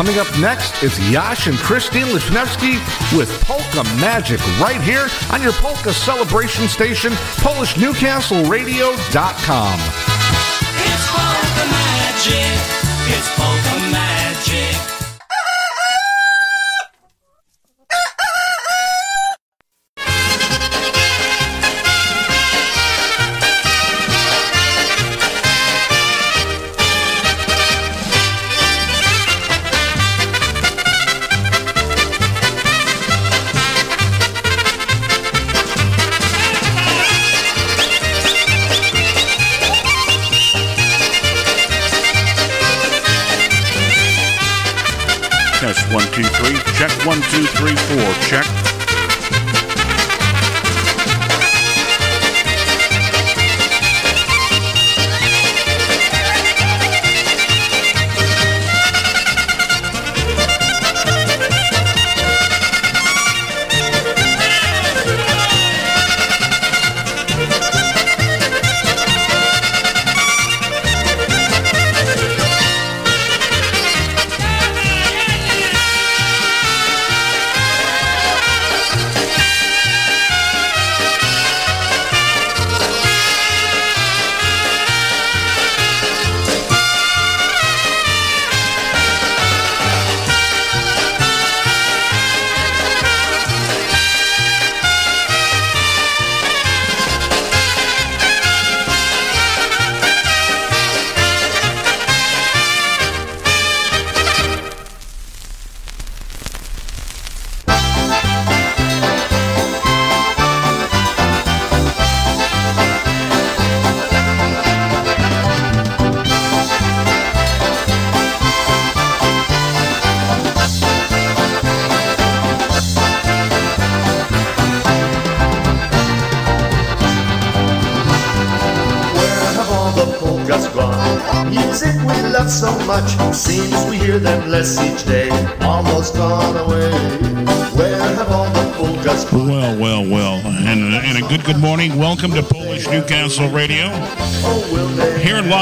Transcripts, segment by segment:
Coming up next is Yash and Christine Lesniewski with Polka Magic right here on your Polka Celebration Station, PolishNewcastleRadio.com. It's polka magic. It's polka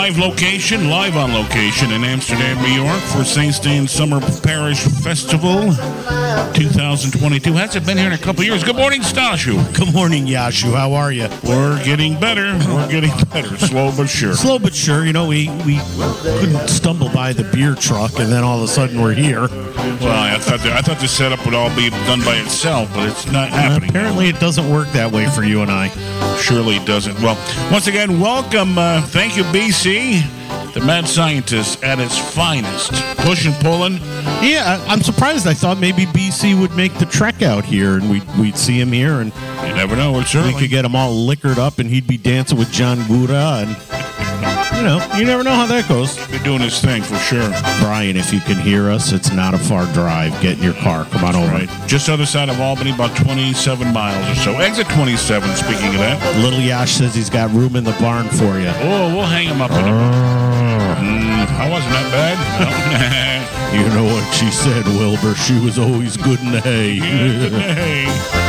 live location, live on location in Amsterdam, New York for St. Stan's Summer Parish Festival 2022. Hasn't been here in a couple years. Good morning, Stashu. Good morning, Yashu. How are you? We're getting better. We're getting better. Slow but sure. Slow but sure. You know, we, we couldn't stumble by the beer truck, and then all of a sudden we're here. Well, I thought the, I thought the setup would all be done by itself, but it's not happening. Apparently, it doesn't work that way for you and I. Surely doesn't. Well, once again, welcome. Uh, thank you, BC, the mad scientist at its finest. Push and pulling. Yeah, I'm surprised. I thought maybe BC would make the trek out here, and we'd, we'd see him here, and You never know. It's we could get him all liquored up, and he'd be dancing with John Gora, and you know, you never know how that goes. be doing his thing for sure. Brian, if you can hear us, it's not a far drive. Get in your car. Come on over. Right. Just other side of Albany, about 27 miles or so. Exit 27, speaking of that. Little Yash says he's got room in the barn for you. Oh, we'll hang him up in a Mm, I wasn't that bad. You know what she said, Wilbur? She was always good in the hay.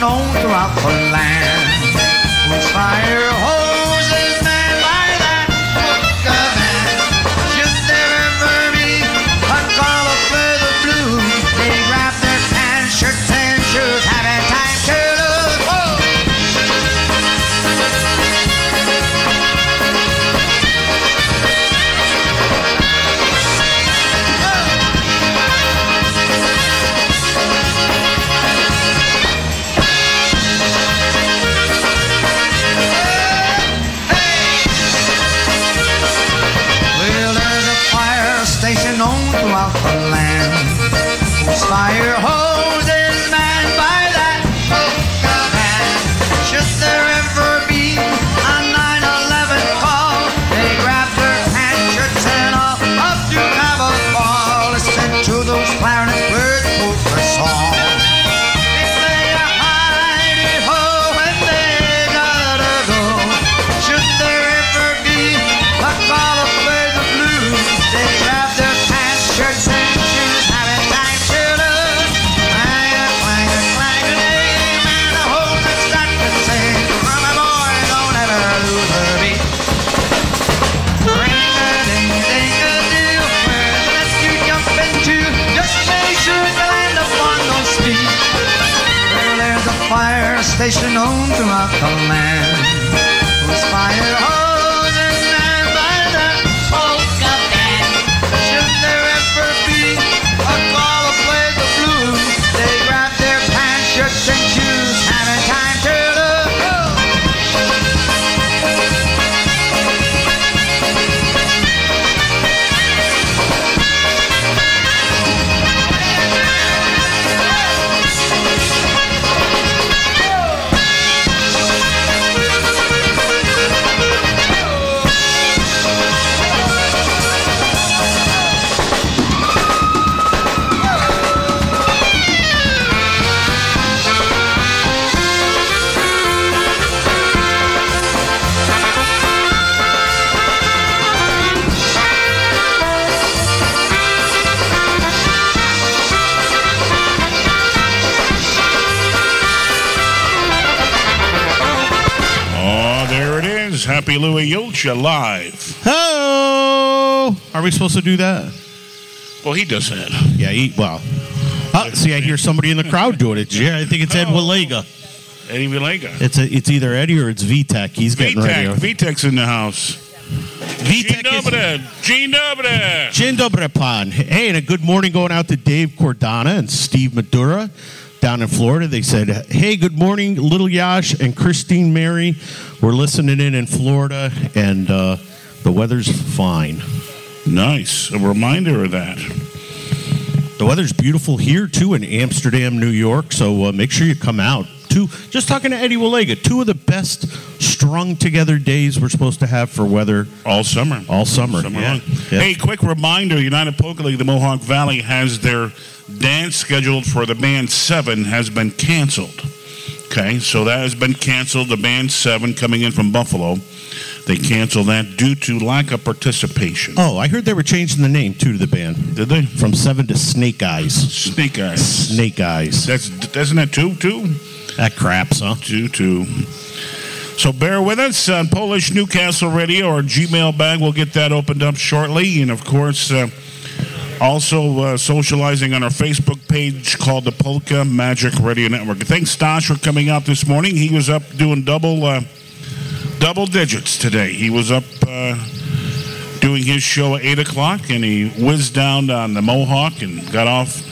known throughout the land. Whose fire is. Happy Louie Julcia live. Oh, are we supposed to do that? Well, he does that. Yeah, he, well. Uh, see, I hear somebody in the crowd doing it. Yeah, I think it's Ed Walega. Eddie Vilega. It's a, it's either Eddie or it's Vitek. He's getting Vitek. ready. Vitek's in the house. Gene Vitek is Dobre. Gene Dobre. Dzień dobry pan. Hey, and a good morning going out to Dave Cordana and Steve Madura down in Florida. They said, hey, good morning, Little Yash and Christine Mary. We're listening in in Florida, and uh, the weather's fine. Nice. A reminder of that. The weather's beautiful here, too, in Amsterdam, New York, so uh, make sure you come out. Two, just talking to Eddie Walega, two of the best strung together days we're supposed to have for weather All summer. all summer. Summer Yeah. Yeah. Hey, quick reminder United Poker League, the Mohawk Valley, has their dance scheduled for the band seven has been canceled. Okay, so that has been canceled. The band seven coming in from Buffalo, they canceled that due to lack of participation. Oh, I heard they were changing the name, too, to the band. Did they? From Seven to Snake Eyes. Snake Eyes. Snake Eyes. That's isn't that two two That craps, huh? two two. So bear with us on Polish Newcastle Radio or Gmail bag. We'll get that opened up shortly, and of course, uh, also uh, socializing on our Facebook page called the Polka Magic Radio Network. Thanks, Stosh, for coming out this morning. He was up doing double uh, double digits today. He was up uh, doing his show at eight o'clock, and he whizzed down on the Mohawk and got off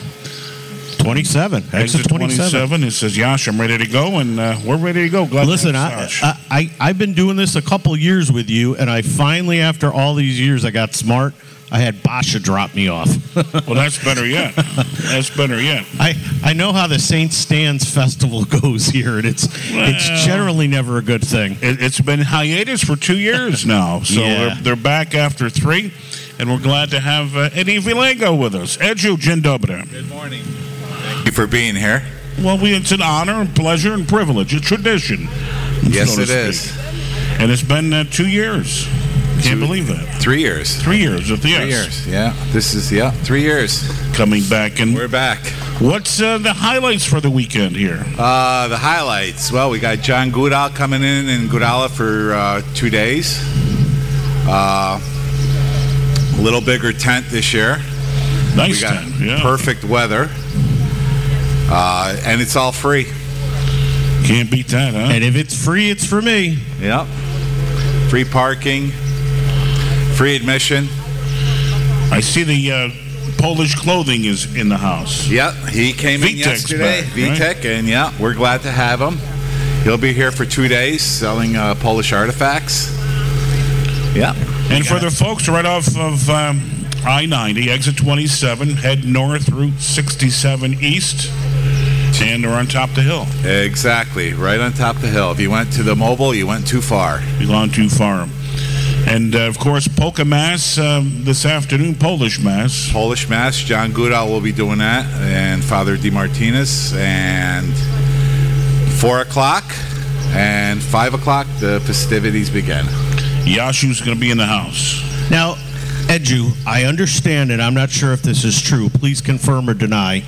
27. Exit exit 27. 27. It says, Yash, I'm ready to go, and uh, we're ready to go. Glad to Listen, have I. I, I, I've been doing this a couple years with you, and I finally, after all these years, I got smart. I had Basha drop me off. well, that's better yet. That's better yet. I, I know how the Saint Stan's festival goes here, and it's it's generally never a good thing. It, it's been hiatus for two years now, so Yeah. they're, they're back after three, and we're glad to have uh, Eddie Vilengo with us. Edu, dzień dobry. Good morning. Thank you for being here. Well, we, it's an honor and pleasure and privilege, a tradition. Yes, so it to is. And it's been uh, two years. Can't Two- believe that. Three years. Three years of the Three years. Yeah. This is yeah. Three years. coming back. And We're back. what's uh, the highlights for the weekend here? Uh, the highlights. Well, we got John Goodall coming in in Goodalla for uh, two days. Uh, a little bigger tent this year. Nice we got tent. Yeah. perfect weather. Uh, and it's all free. Can't beat that, huh? And if it's free, it's for me. Yep. Free parking. Free admission. I see the uh, Polish clothing is in the house. Yep, he came in yesterday. back, right? Vitek, and yeah, we're glad to have him. He'll be here for two days selling uh, Polish artifacts. Yeah. And for the folks right off of um, I 90, exit 27, head north, Route 67 east, and they're on top of the hill. Exactly, right on top of the hill. If you went to the mobile, you went too far. You've gone too far. And uh, of course, Polka Mass um, this afternoon, Polish Mass. Polish Mass, John Goodall will be doing that, and Father Di Martinez, and four o'clock and five o'clock the festivities begin. Yashu's going to be in the house. Now, Edu, I understand, and I'm not sure if this is true. Please confirm or deny.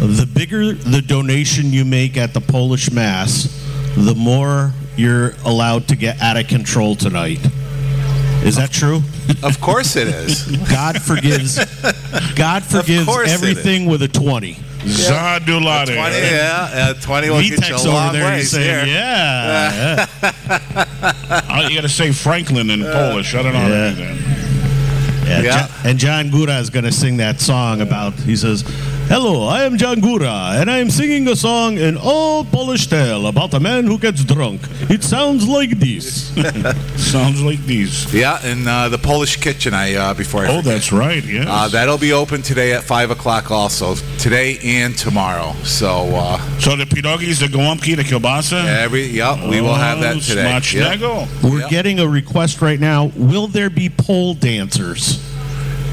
The bigger the donation you make at the Polish Mass, the more you're allowed to get out of control tonight. Is that true? Of course it is. God forgives. God forgives course it is. everything with a twenty. Zadulade. 20, yeah, uh, 20 will get you a over long there, ways saying, here. yeah. Oh, you got to say Franklin in Polish. I don't know how Yeah. to do that. Yeah, Yeah. Jo- and John Gora is going to sing that song about. He says, "Hello, I am John Gora, and I am singing a song in old Polish tale about a man who gets drunk. It sounds like this." Sounds like these. Yeah, in uh, the Polish kitchen. I uh, before I Oh, forget. that's right. Yes. Uh, that'll be open today at five o'clock. Also today and tomorrow. So uh, so the pierogies, the gołąbki, the kielbasa. every yeah, we will have that Oh, today. Yeah. smacznego. We're Yeah. getting a request right now. Will there be pole dancers?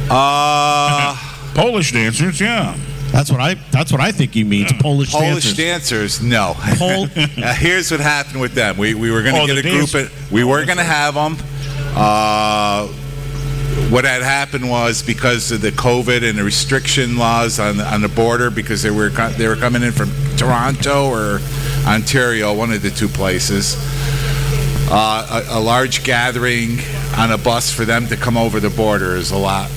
Uh, Polish dancers, yeah. That's what I. That's what I think he means. Polish, Polish dancers. dancers, no. Pol- Uh, here's what happened with them. We, we were going to Oh, get a group. Of, we were going to have them. Uh, what had happened was because of the COVID and the restriction laws on the, on the border, because they were they were coming in from Toronto or Ontario, one of the two places. Uh, a, a large gathering on a bus for them to come over the border is a lot.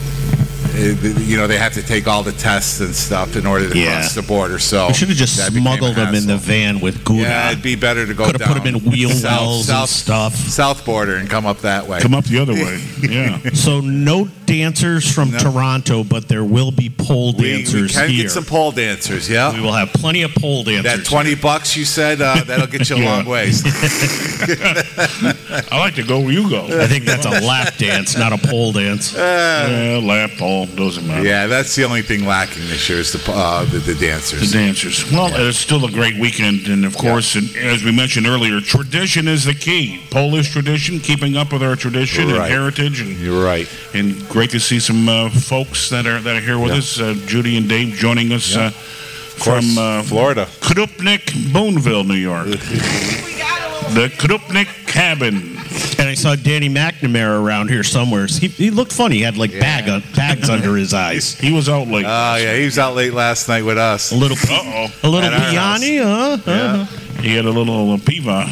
Uh, You know, they have to take all the tests and stuff in order to Yeah. cross the border. So We should have just that became a smuggled them in the van with Gouda. Yeah, it'd be better to go Could have put down them in wheel south, wells and south, stuff. south border and come up that way. Come up the other way. Yeah. So no dancers from No. Toronto, but there will be pole we, we dancers can here. get some pole dancers. Yeah, we will have plenty of pole dancers. that twenty bucks you said uh, that'll get you a long ways. I like to go where you go. I think that's a lap dance, not a pole dance. Yeah, lap, pole, doesn't matter. yeah, that's the only thing lacking this year is the uh, the, the The dancers. dancers. Well, it's still a great weekend, and of course, and as we mentioned earlier, tradition is the key. Polish tradition, keeping up with our tradition and heritage, and, You're right. and great to see some uh, folks that are that are here with Yeah. us. Uh, Judy and Dave joining us Yeah. uh, from uh, Florida. Krupnik, Boneville, New York. the Krupnik Cabin. And I saw Danny McNamara around here somewhere. He, he looked funny. He had like bag uh, bags under his eyes. He was out late. Oh yeah, he was out late last night with us. A little, Uh-oh. a little At our house. piani, huh? Yeah. He had a little uh, piva.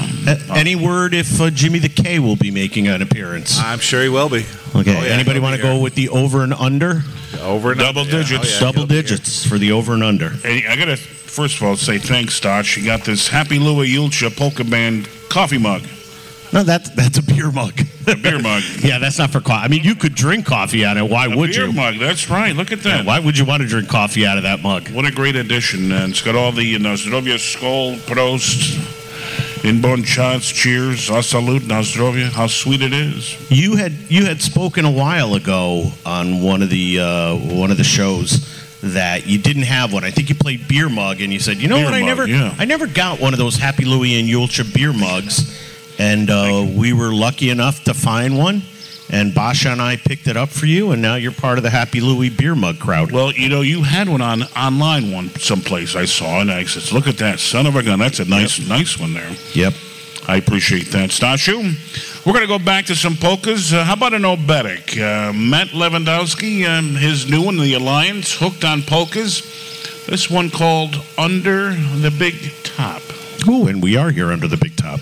Uh, Any word if uh, Jimmy the K will be making an appearance? I'm sure he will be. Okay. Oh, yeah, Anybody want to go with the over and under? over and Double under? Yeah. digits. Oh, yeah, Double he'll be here. digits for the over and under. Hey, I gotta first of all say thanks, Dodge. You got this Happy Louie Julcia Polka Band coffee mug, No, that's that's a beer mug. a beer mug. yeah, that's not for coffee. I mean, you could drink coffee out of it. Why A would beer you? mug. That's right. Look at Yeah, that. why would you want to drink coffee out of that mug? What a great addition. And it's got all the you know, Zdrovia Skol, Prost, in bon chats, cheers, a salute, na zdrovia. How sweet it is. You had you had spoken a while ago on one of the uh, one of the shows that you didn't have one. I think you played beer mug, and you said, you know Beer what? I never yeah. I never got one of those Happy Louie and Julcia beer mugs, and uh, we were lucky enough to find one. And Basha and I picked it up for you, and now you're part of the Happy Louie beer mug crowd. Well, you know, you had one on online one someplace I saw, and I said, "Look at that, son of a gun! That's a nice, nice one there." Yep. I appreciate that, Stashu. We're going to go back to some polkas. Uh, how about an oberek? Uh, Matt Lewandowski, um, his new one, The Alliance, hooked on polkas. This one called Under the Big Top. Ooh, and we are here under the big top.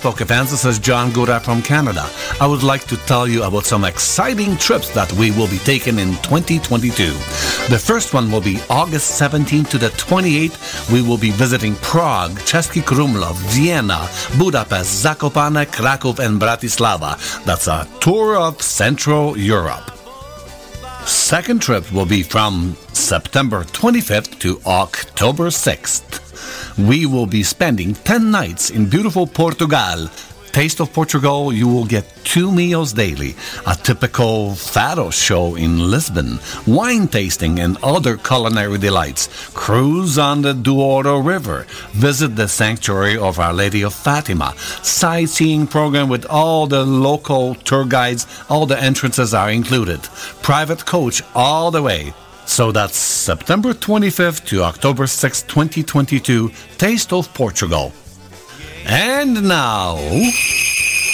Poke fans. This is John Gora from Canada. I would like to tell you about some exciting trips that we will be taking in 2022. The first one will be August 17th to the 28th. We will be visiting Prague, Český Krumlov, Vienna, Budapest, Zakopane, Krakow, and Bratislava. That's a tour of Central Europe. Second trip will be from September 25th to October 6th. We will be spending 10 nights in beautiful Portugal. Taste of Portugal, you will get two meals daily, a typical fado show in Lisbon, wine tasting and other culinary delights, cruise on the Douro River, visit the sanctuary of Our Lady of Fatima, sightseeing program with all the local tour guides, all the entrances are included, private coach all the way. So that's September 25th to October 6th, 2022, Taste of Portugal. And now,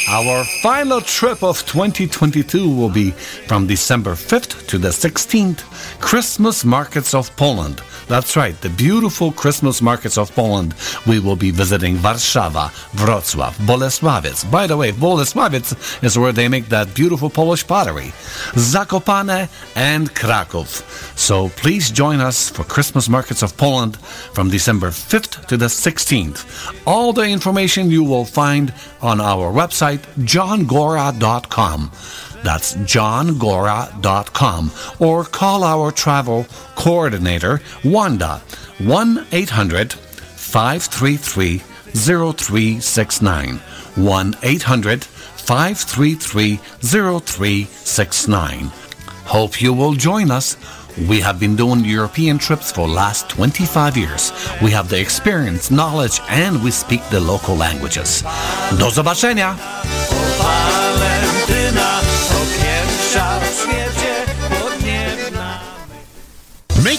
our final trip of 2022 will be from December 5th to the 16th, Christmas Markets of Poland. That's right, the beautiful Christmas markets of Poland. We will be visiting Warszawa, Wrocław, Bolesławiec. By the way, Bolesławiec is where they make that beautiful Polish pottery. Zakopane and Kraków. So please join us for Christmas markets of Poland from December 5th to the 16th. All the information you will find on our website, johngora.com. That's johngora.com. Or call our travel coordinator, Wanda, 1 800 533 0369. 1 800 533 0369. Hope you will join us. We have been doing European trips for last 25 years. We have the experience, knowledge, and we speak the local languages. Do zobaczenia!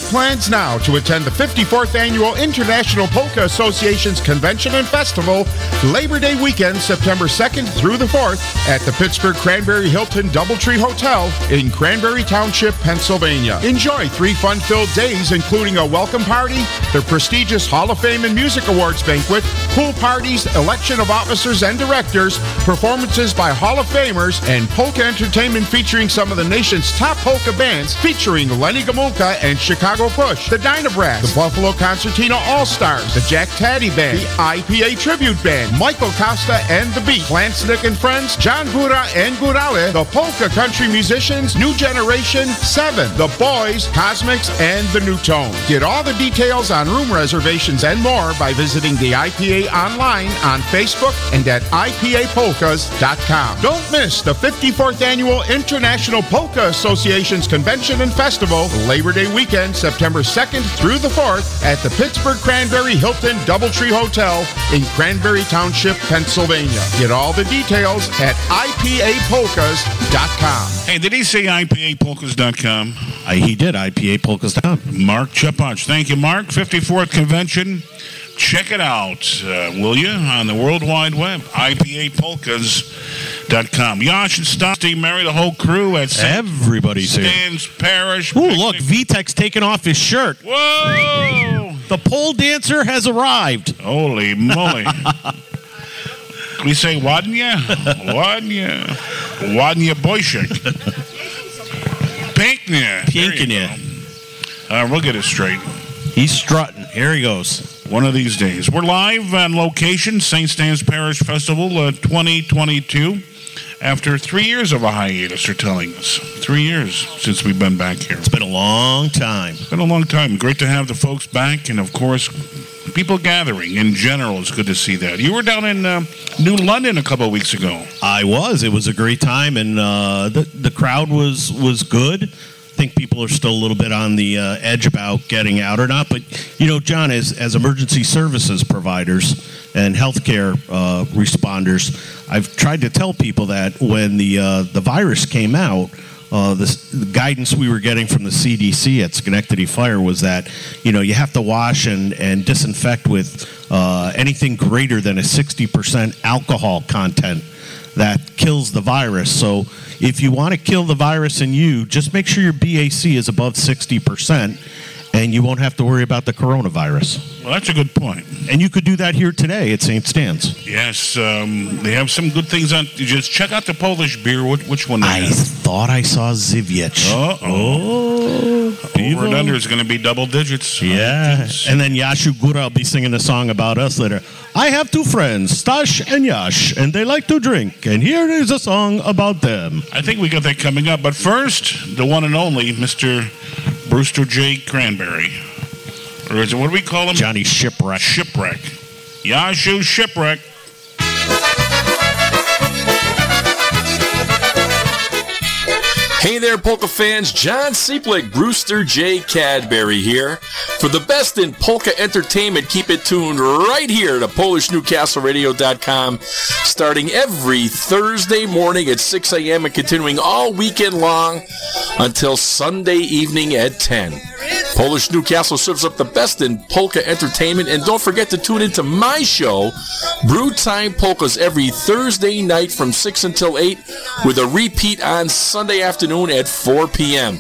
Plans now to attend the 54th Annual International Polka Association's Convention and Festival Labor Day weekend, September 2nd through the 4th at the Pittsburgh Cranberry Hilton Doubletree Hotel in Cranberry Township, Pennsylvania. Enjoy three fun-filled days including a welcome party, the prestigious Hall of Fame and Music Awards banquet, pool parties, election of officers and directors, performances by Hall of Famers, and polka entertainment featuring some of the nation's top polka bands featuring Lenny Gomulka and Chicago Push, the Dynabrass, the Buffalo Concertina All-Stars, the Jack Tady Band, the IPA Tribute Band, Michael Costa and the Beat, Lansnick and Friends, John Gora and Gorale, the Polka Country Musicians, New Generation, Seven, the Boys, Cosmics, and the New Tone. Get all the details on room reservations and more by visiting the IPA online on Facebook and at IPAPolkas.com. Don't miss the 54th Annual International Polka Association's Convention and Festival, Labor Day weekend, September 2nd through the 4th at the Pittsburgh Cranberry Hilton Doubletree Hotel in Cranberry Township, Pennsylvania. Get all the details at IPAPolkas.com. Hey, did he say IPApolkas.com? Uh, he did, IPApolkas.com. Mark Chapach. Thank you, Mark. 54th Convention. Check it out, uh, will you, on the World Wide Web, IPApolkas.com. Yash and Stan, Steve Mary, the whole crew at St. Everybody's here. Stan's Parish. Ooh, look, Vitek's taking off his shirt. Whoa! The pole dancer has arrived. Holy moly. We say Wadnya? Wadnya. Wadnya Boyshik. Pinknya. Pinknya. Uh, we'll get it straight. He's strutting. Here he goes. One of these days. We're live on location, St. Stan's Parish Festival uh, 2022. After three years of a hiatus, they're telling us. Three years since we've been back here. It's been a long time. It's been a long time. Great to have the folks back, and of course, people gathering in general. It's good to see that. You were down in uh, New London a couple of weeks ago. I was. It was a great time, and uh, the the crowd was was good. Think people are still a little bit on the uh, edge about getting out or not. But you know, John, as as emergency services providers and healthcare uh, responders, I've tried to tell people that when the uh, the virus came out. Uh, the, the guidance we were getting from the CDC at Schenectady Fire was that, you know, you have to wash and, and disinfect with uh, anything greater than a 60% alcohol content that kills the virus. So if you want to kill the virus in you, just make sure your BAC is above 60%. And you won't have to worry about the coronavirus. Well, that's a good point. And you could do that here today at St. Stan's. Yes, um, they have some good things on. Just check out the Polish beer. Which, which one? They I have. thought I saw Żywiec. Uh oh. Over and under is going to be double digits. Yeah. And then Yashu Gura will be singing a song about us later. I have two friends, Stash and Yash, and they like to drink. And here is a song about them. I think we got that coming up. But first, the one and only Mr. Brewster J. Cranberry. Or is it, what do we call him? Johnny Shipwreck. Shipwreck. Yashu Shipwreck. Hey there, polka fans. John Seeplick, Brewster J. Cadbury here. For the best in polka entertainment, keep it tuned right here to PolishNewcastleRadio.com, starting every Thursday morning at 6 a.m. and continuing all weekend long until Sunday evening at 10. Polish Newcastle serves up the best in polka entertainment, and don't forget to tune into my show, Brew Time Polkas, every Thursday night from 6 until 8, with a repeat on Sunday afternoon at 4 p.m.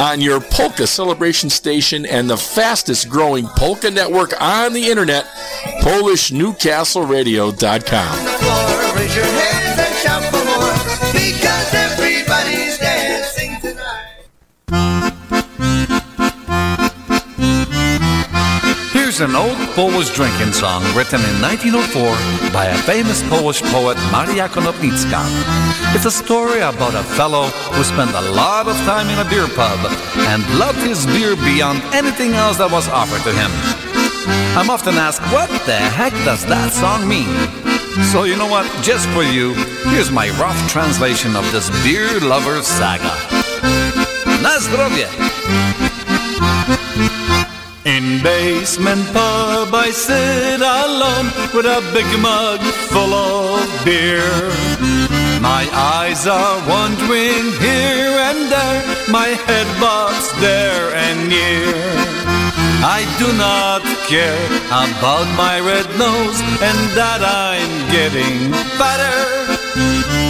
on your polka celebration station and the fastest growing polka network on the internet, PolishNewcastleRadio.com. An old Polish drinking song written in 1904 by a famous Polish poet, Maria Konopnicka. It's a story about a fellow who spent a lot of time in a beer pub and loved his beer beyond anything else that was offered to him. I'm often asked, what the heck does that song mean? So you know what? Just for you, here's my rough translation of this beer lover saga. Na zdrowie! In basement pub I sit alone with a big mug full of beer. My eyes are wandering here and there, my head bobs there and near. I do not care about my red nose and that I'm getting fatter.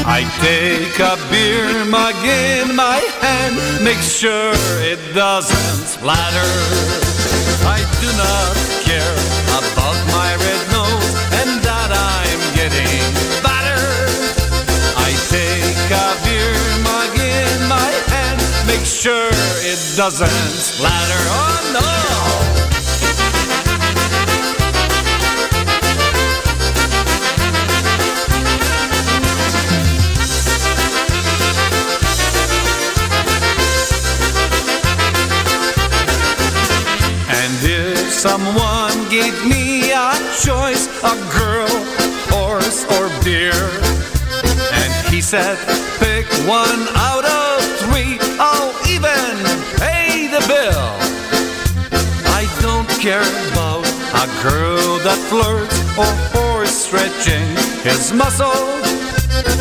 I take a beer mug in my hand, make sure it doesn't splatter. I do not care about my red nose and that I'm getting fatter. I take a beer mug in my hand, make sure it doesn't splatter. Oh no! Someone gave me a choice, a girl, horse, or beer, and he said, pick one out of three, I'll even pay the bill. I don't care about a girl that flirts or horse stretching his muscle.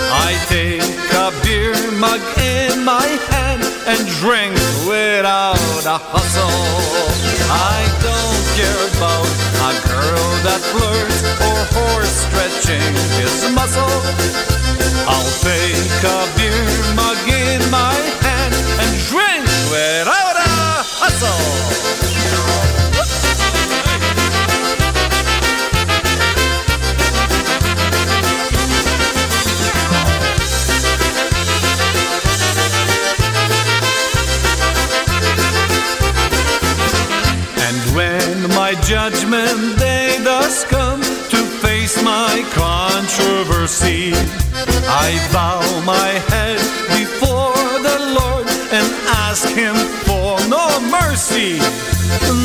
I take a beer mug in my hand and drink without a hustle. I don't about a girl that flirts or horse stretching his muscle. I'll take a beer mug in my hand and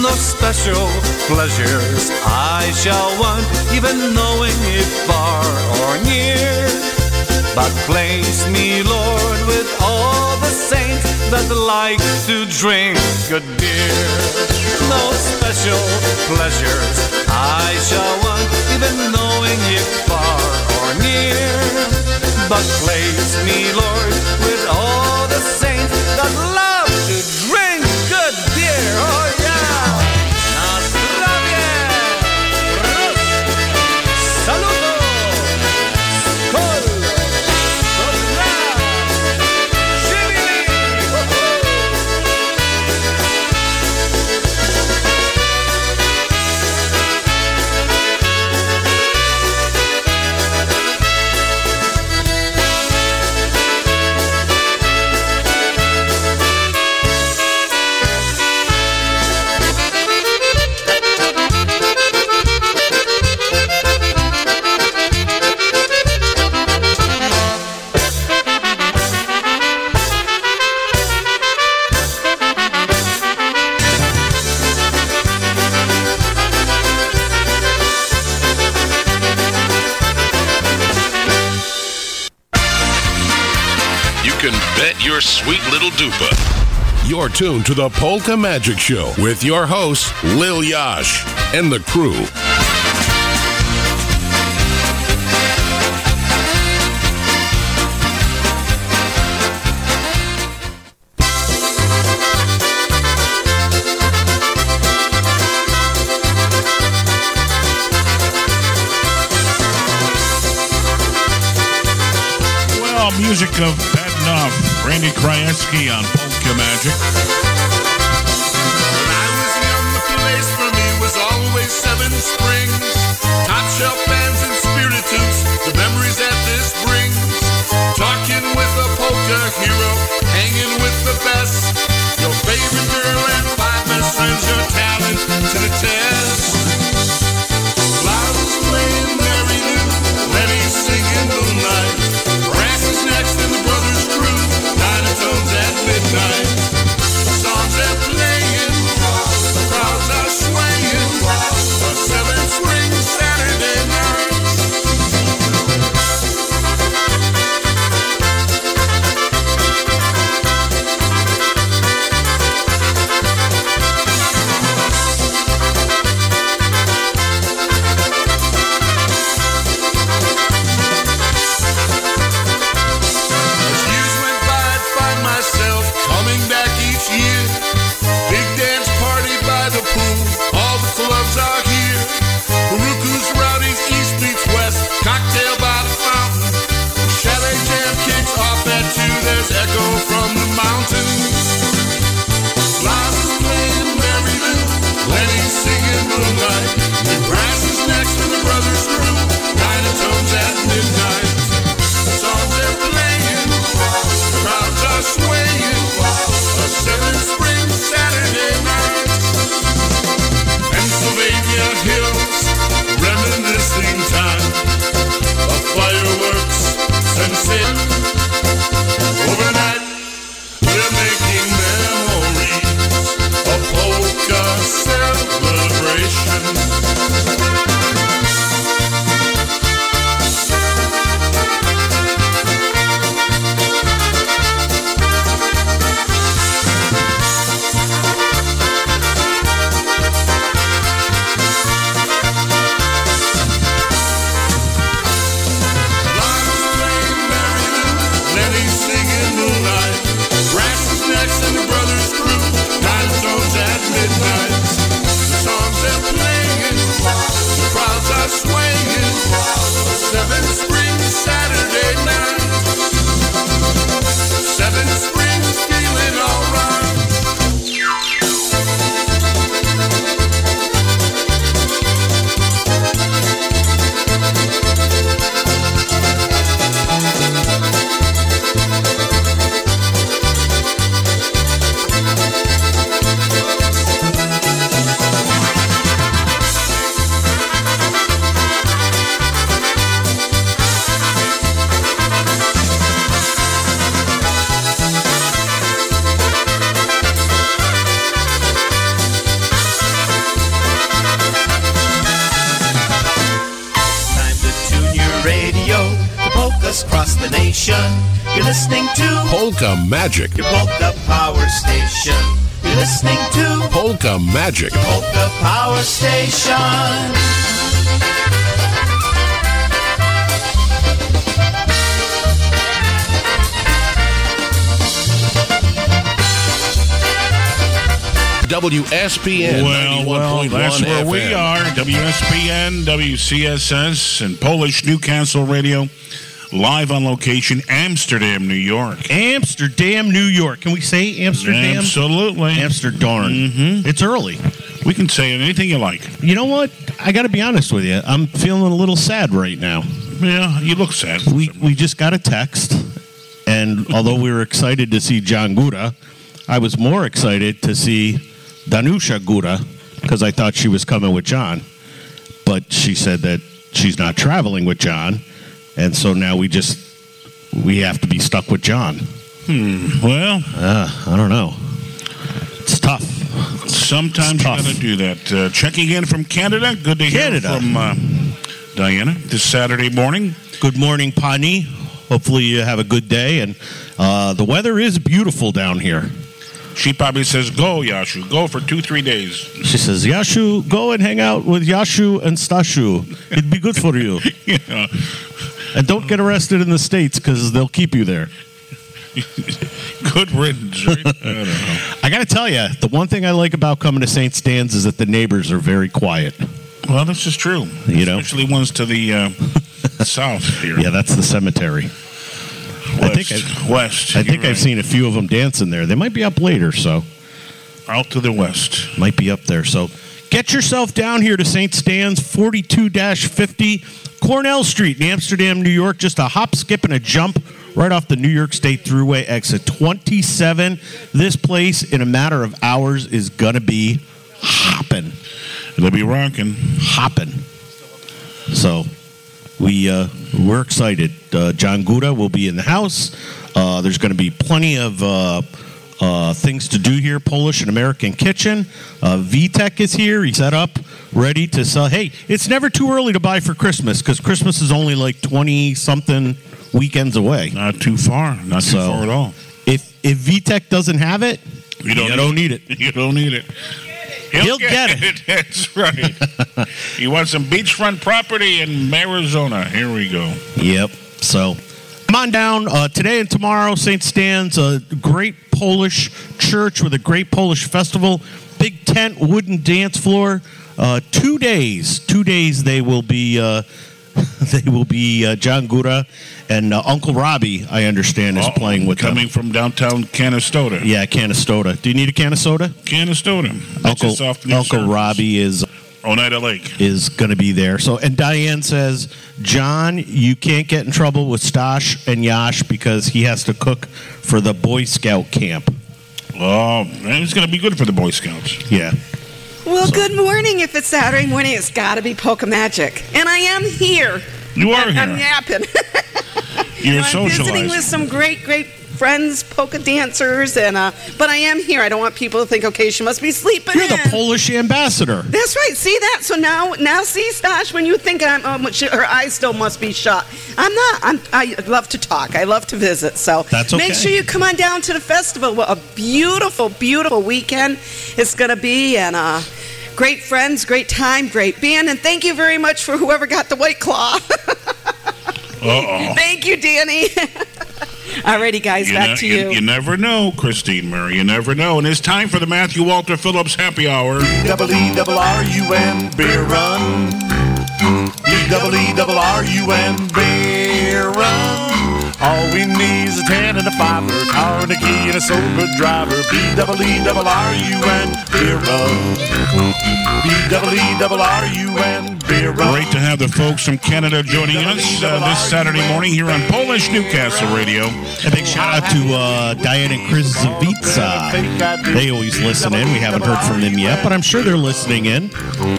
no special pleasures I shall want, even knowing if far or near. But place me, Lord, with all the saints that like to drink good beer. No special pleasures I shall want, even knowing if far or near. But place me, Lord, with all the saints that love Oh tuned to the Polka Magic Show with your host, Lil Yash, and the crew. Well, music of Pat Randy Krajewski on Magic. your polka power station. You're listening to Polka Magic. polka power station. WSPN Well, well, that's where we are. WSPN, WCSS, and Polish Newcastle Radio, live on location, Amsterdam, New York. Amsterdam, New York. Can we say Amsterdam? Absolutely. Amsterdam. Mm-hmm. It's early. We can say anything you like. You know what? I got to be honest with you. I'm feeling a little sad right now. Yeah, you look sad. We we just got a text, and although we were excited to see John Gora, I was more excited to see Danusha Gora because I thought she was coming with John, but she said that she's not traveling with John, and so now we just we have to be stuck with John. Hmm. Well, uh, I don't know. It's tough. Sometimes you got to do that. Uh, checking in from Canada. Good to Canada. hear from uh, Diana this Saturday morning. Good morning, Pani. hopefully you have a good day. And uh, the weather is beautiful down here. She probably says, "Go, Yashu, go for two, three days." She says, Yashu, go and hang out with Yashu and Stashu. It'd be good for you. Yeah. And don't get arrested in the States because they'll keep you there. Good riddance. Right? I don't know. I got to tell you, the one thing I like about coming to St. Stan's is that the neighbors are very quiet. Well, this is true. You know? especially ones to the uh, south here. Yeah, that's the cemetery. I think West. I've, West. I think You're I've seen a few of them dancing there. They might be up later, so out to the west. might be up there. So get yourself down here to St. Stan's, 42-50 Cornell Street in Amsterdam, New York. Just a hop, skip, and a jump right off the New York State Thruway exit 27. This place, in a matter of hours, is going to be hopping. It'll be rocking. Hopping. So we uh, we're excited. Uh, John Gora will be in the house. Uh, there's going to be plenty of uh, things to do here. Polish and American Kitchen. Uh, Vitek is here. He's set up, ready to sell. Hey, it's never too early to buy for Christmas because Christmas is only like twenty something weekends away. Not too far. Not too far at all. If if Vitek doesn't have it, You don't, you don't need it. You don't need it. He'll get it. That's right. you want some beachfront property in Arizona? Here we go. Yep. So come on down uh, today and tomorrow. St. Stan's, a great Polish church with a great Polish festival. Big tent, wooden dance floor. Uh, two days. Two days they will be. Uh, they will be uh, John Gora and uh, Uncle Robbie. I understand is Uh-oh, playing with coming them. from downtown Canastota. Yeah, can of soda. Do you need a can of soda? Canastota. That's Uncle just off New Uncle Robbie is Oneida Lake. is going to be there. So, and Diane says, John, you can't get in trouble with Stosh and Yash because he has to cook for the Boy Scout camp. Oh, man, it's going to be good for the Boy Scouts. Yeah. Well, good morning. If it's Saturday morning, it's got to be Polka Magic. And I am here. You are I'm, I'm here. yapping. You're I'm visiting socializing. with some great, great friends, polka dancers, and uh, but I am here. I don't want people to think, okay, she must be sleeping. You're the. Polish ambassador. That's right. See that? So now, now, see, Stash, when you think I'm, um, she, her eyes still must be shut. I'm not. I'm. I love to talk. I love to visit. So That's okay. make sure you come on down to the festival. What a beautiful, beautiful weekend it's going to be, and uh, great friends, great time, great band, and thank you very much for whoever got the white claw. Uh-oh. thank you, Danny. Alrighty, guys, You, back ne- to you. you never know, Christine Murray. You never know. And it's time for the Matthew Walter Phillips Happy Hour. double E double R U N beer run. B double E double R U N beer run. All we need is a ten and a fiver, for a car and a key and a sober driver. B double E double R U N beer run. B double E double R U N beer run. Great to have the folks from Canada joining us uh, this Saturday morning here on Polish Newcastle Radio. A big shout out to uh, Diane and Chris Zavitsa. They always listen in. We haven't heard from them yet, but I'm sure they're listening in.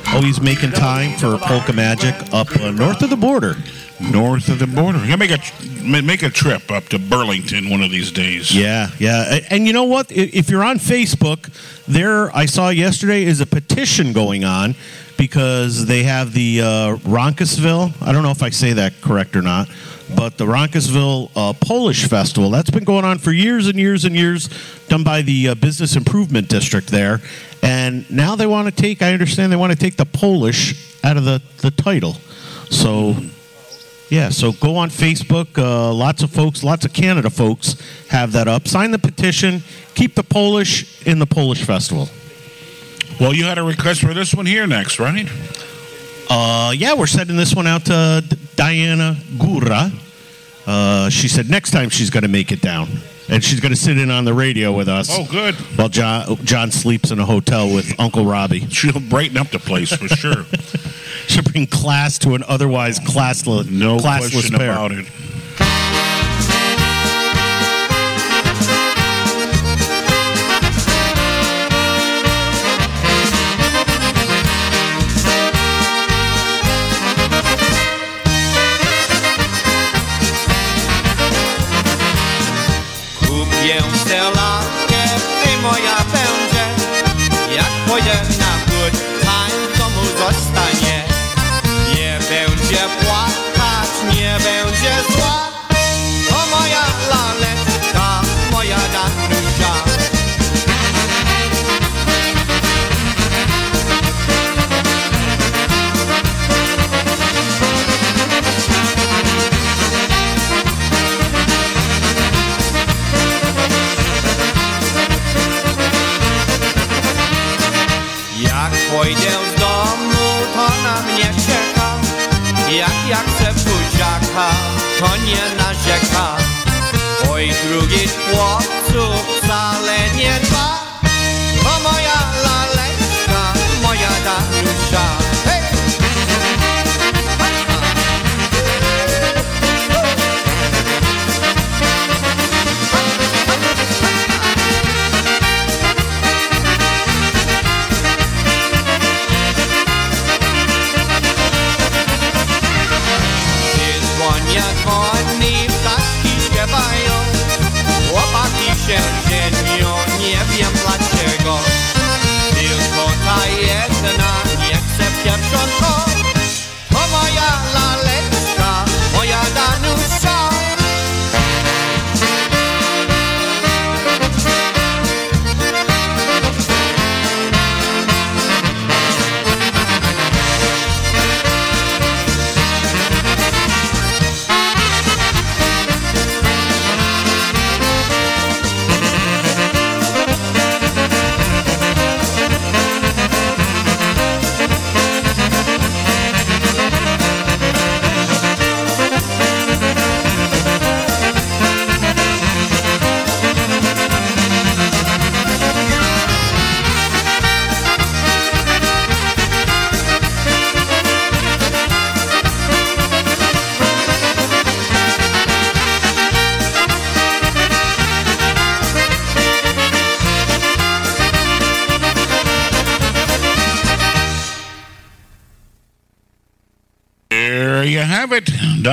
Always making time for Polka Magic up uh, north of the border. North of the border. You make a make a trip up to Burlington one of these days. Yeah, yeah. And you know what? If you're on Facebook, there I saw yesterday is a petition going on because they have the uh. I don't know if I say that correct or not, but the Roncesvalles uh, Polish Festival that's been going on for years and years and years, done by the uh, Business Improvement District there. And now they want to take. I understand they want to take the Polish out of the the title. So. Yeah, so go on Facebook. Uh, lots of folks, lots of Canada folks have that up. Sign the petition. Keep the Polish in the Polish festival. Well, you had a request for this one here next, right? Uh, yeah, we're sending this one out to Diana Gora. Uh, she said next time she's going to make it down. And she's going to sit in on the radio with us. Oh, good. While John, John sleeps in a hotel with Uncle Robbie. She'll brighten up the place for sure. She'll bring class to an otherwise classless, No classless question pair. about it. Drugi chłopców wcale nie dba. Pierwszonko, to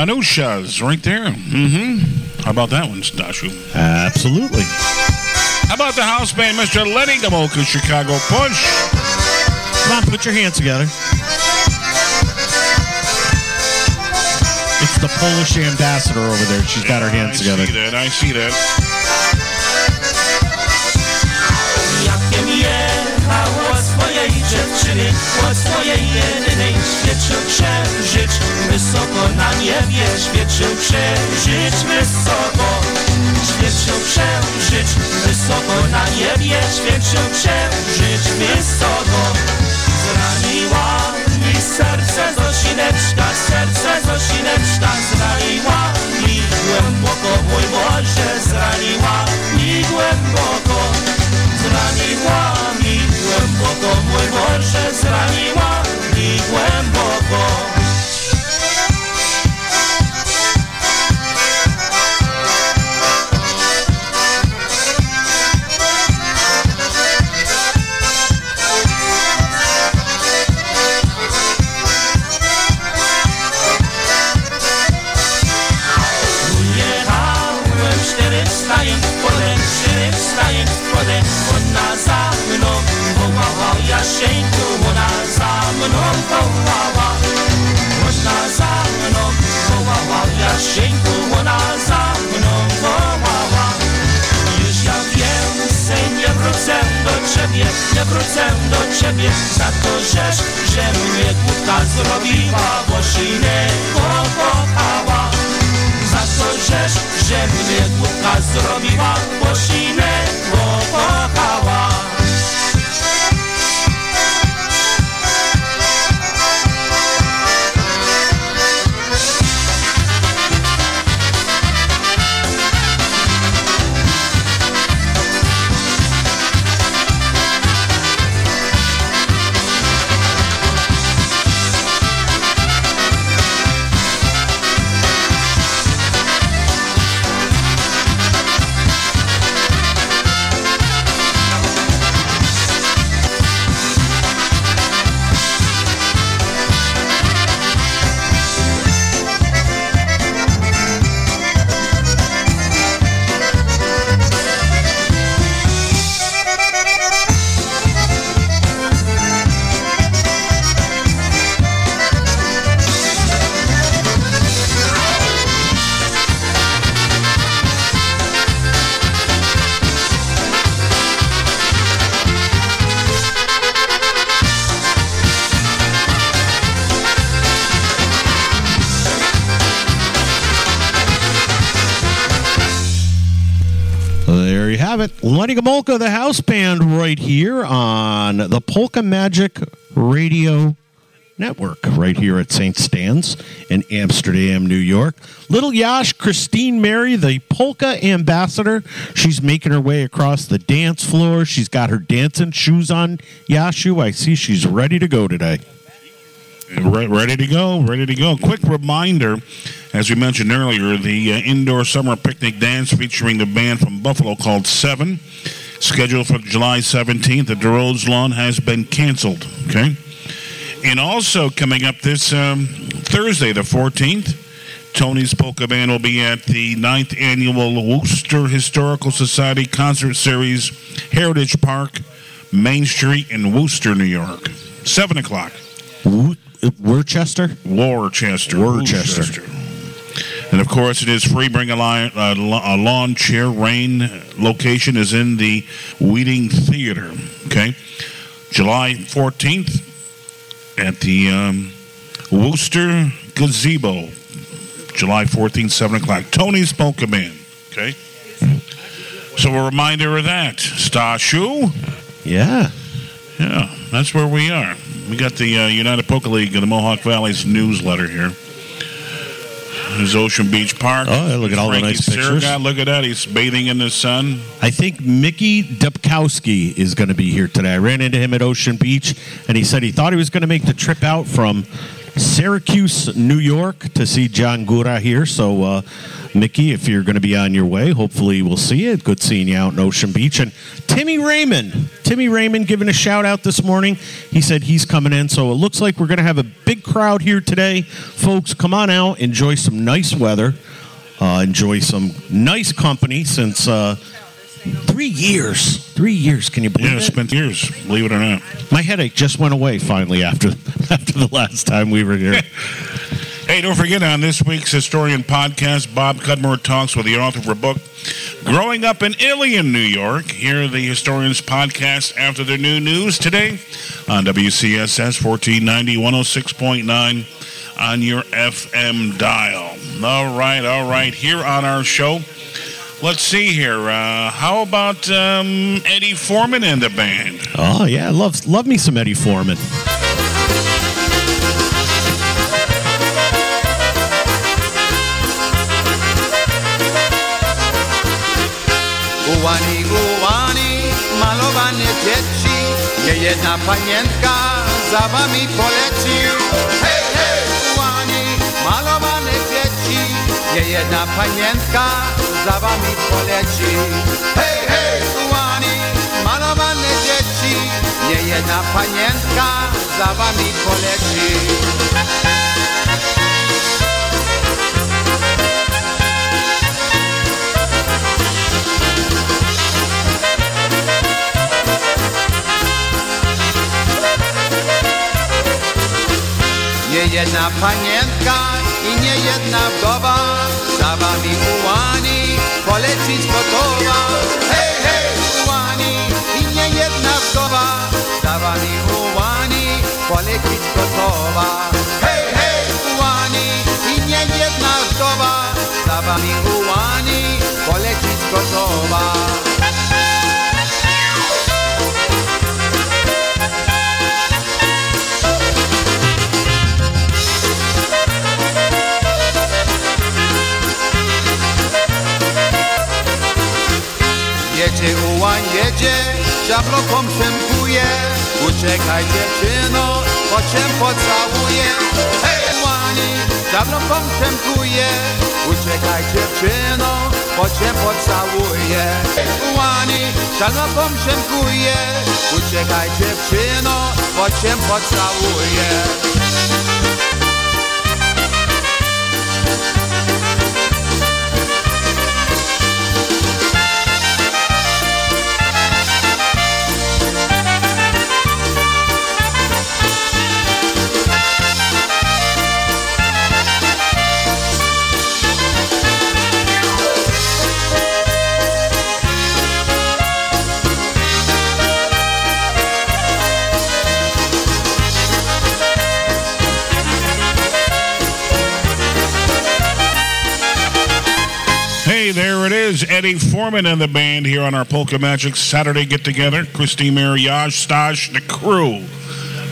Danusha's right there. Mm-hmm. How about that one, Stashu? Absolutely. How about the house band, Mr. Lenny Gomulka, Chicago Push? Come on, put your hands together. It's the Polish ambassador over there. She's got her hands I together. see that. I see that. Dziewczyny, od swojej jedynej świecił księżyc, wysoko na niebie świecił księżyc, wysoko. Świecił księżyc, wysoko na niebie świecił księżyc, wysoko. Zraniła mi serce Zosineczka, serce Zosineczka, zraniła mi głęboko, mój Boże, zraniła mi głęboko głęboko, mój mąż się zraniła i głęboko. Gomulka, the house band, right here on the Polka Magic Radio Network right here at St. Stan's in Amsterdam, New York. Little Yash, Christine Mary, the polka ambassador. She's making her way across the dance floor. She's got her dancing shoes on. Yashu, I see she's ready to go today. Re- ready to go, ready to go. Quick reminder, as we mentioned earlier, the uh, indoor summer picnic dance featuring the band from Buffalo called Seven, scheduled for July 17th at the Rhodes Lawn, has been canceled. Okay. And also coming up this um, Thursday, the 14th, Tony's Polka Band will be at the 9th Annual Worcester Historical Society Concert Series, Heritage Park, Main Street in Worcester, New York. 7 o'clock. Worcester? Worcester. Worcester. And of course, it is free. Bring a, a, a lawn chair. Rain location is in the Weeding Theater. Okay. July 14th at the um, Worcester Gazebo. July 14th, 7 o'clock. Tony's Polka Band. Okay. So a reminder of that. Stashu. Yeah. Yeah, that's where we are. We got the uh, United Polka League of the Mohawk Valley's newsletter here. There's Ocean Beach Park. Oh, yeah, look at all the nice pictures. Look at that. He's bathing in the sun. I think Mickey Dubkowski is going to be here today. I ran into him at Ocean Beach, and he said he thought he was going to make the trip out from Syracuse, New York, to see John Gora here. So, uh, Mickey, if you're going to be on your way, hopefully we'll see you. Good seeing you out in Ocean Beach. And Timmy Raymond, Timmy Raymond giving a shout out this morning. He said he's coming in. So it looks like we're going to have a big crowd here today. Folks, come on out, enjoy some nice weather, uh, enjoy some nice company since uh, three years. Three years, can you believe Yeah, it? spent years, believe it or not. My headache just went away finally after after the last time we were here. Hey, don't forget on this week's Historian podcast, Bob Cudmore talks with the author of a book, Growing Up in Ilion, New York. Hear the Historians podcast after their new news today on WCSS 1490 106.9 on your FM dial. All right, all right. Here on our show, let's see here. Uh, how about um, Eddie Forman and the band? Oh yeah, love love me some Eddie Forman. Ułani, ułani, malowane dzieci Nie jedna panienka za wami poleci Hej, hej! Ułani, malowane dzieci Nie jedna panienka za wami poleci Hej, hej! Ułani, malowane dzieci Nie jedna panienka za wami poleci Nie jedna panienka i nie jedna wdowa Za wami ułani polecić gotowa Hej, hej, ułani i nie jedna wdowa. Za wami ułani polecić gotowa Hej, hej, ułani i nie jedna wdowa. Za wami ułani polecić gotowa Jedzie ułań, jedzie, szablokom szępuje. Uciekaj dziewczyno, po czym pocałuje Hej, łani, szablokom szępuje. Uciekaj dziewczyno, po czym pocałuje Łani, szablokom szępuje. Uciekaj dziewczyno, po czym pocałuje there it is. Eddie Forman and the band here on our Polka Magic Saturday get together. Christine Mariage, Stash, the crew.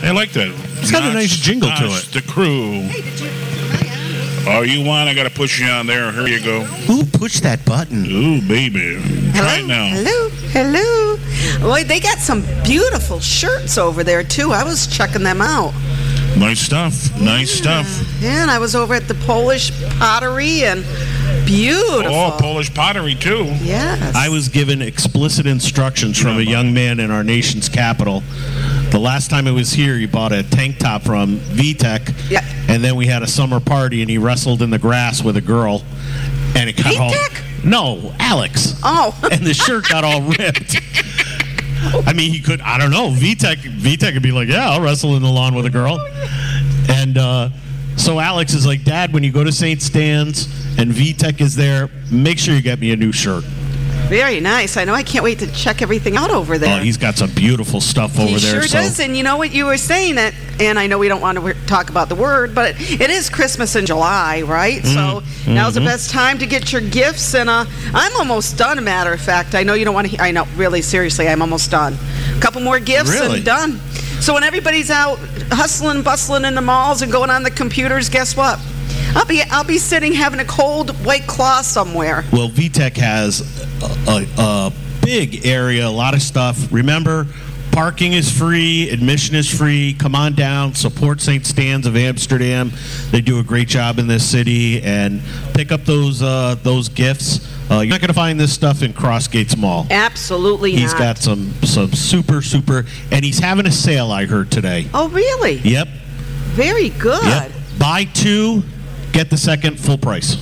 I like that. It's got a nice jingle to it. The crew. Oh, you want? I got to push you on there. Here you go. Who pushed that button. Ooh, baby. Try it now. Hello, hello. Boy, they got some beautiful shirts over there too. I was checking them out. Nice stuff. Nice stuff. Yeah, and I was over at the Polish Pottery and beautiful. Oh, Polish pottery too. Yes. I was given explicit instructions from a young man in our nation's capital. The last time I was here, he bought a tank top from Vitek. Yeah. And then we had a summer party, and he wrestled in the grass with a girl, and it got all. No, Alex. Oh. and the shirt got all ripped. I mean, he could. I don't know. Vitek. Vitek could be like, yeah, I'll wrestle in the lawn with a girl. And uh, so Alex is like, Dad, when you go to St. Stan's and Vitek is there, make sure you get me a new shirt. Very nice. I know. I can't wait to check everything out over there. Oh, he's got some beautiful stuff over he there. sure so does. And you know what you were saying that, and I know we don't want to talk about the word, but it is Christmas in July, right? So Mm, now's the mhm. best time to get your gifts. And uh, I'm almost done. A matter of fact, I know you don't want to. I know, really, seriously, I'm almost done. A couple more gifts Really? and done. So when everybody's out hustling, bustling in the malls and going on the computers, guess what? I'll be I'll be sitting having a cold white claw somewhere. Well, Vitek has a, a, a big area, a lot of stuff. Remember, parking is free, admission is free. Come on down, support St. Stan's of Amsterdam. They do a great job in this city, and pick up those uh, those gifts. Uh, you're not going to find this stuff in Crossgates Mall. Absolutely He's not. got some some super super, and he's having a sale. I heard today. oh, really? Yep. Very good. Yep. Buy two, get the second full price.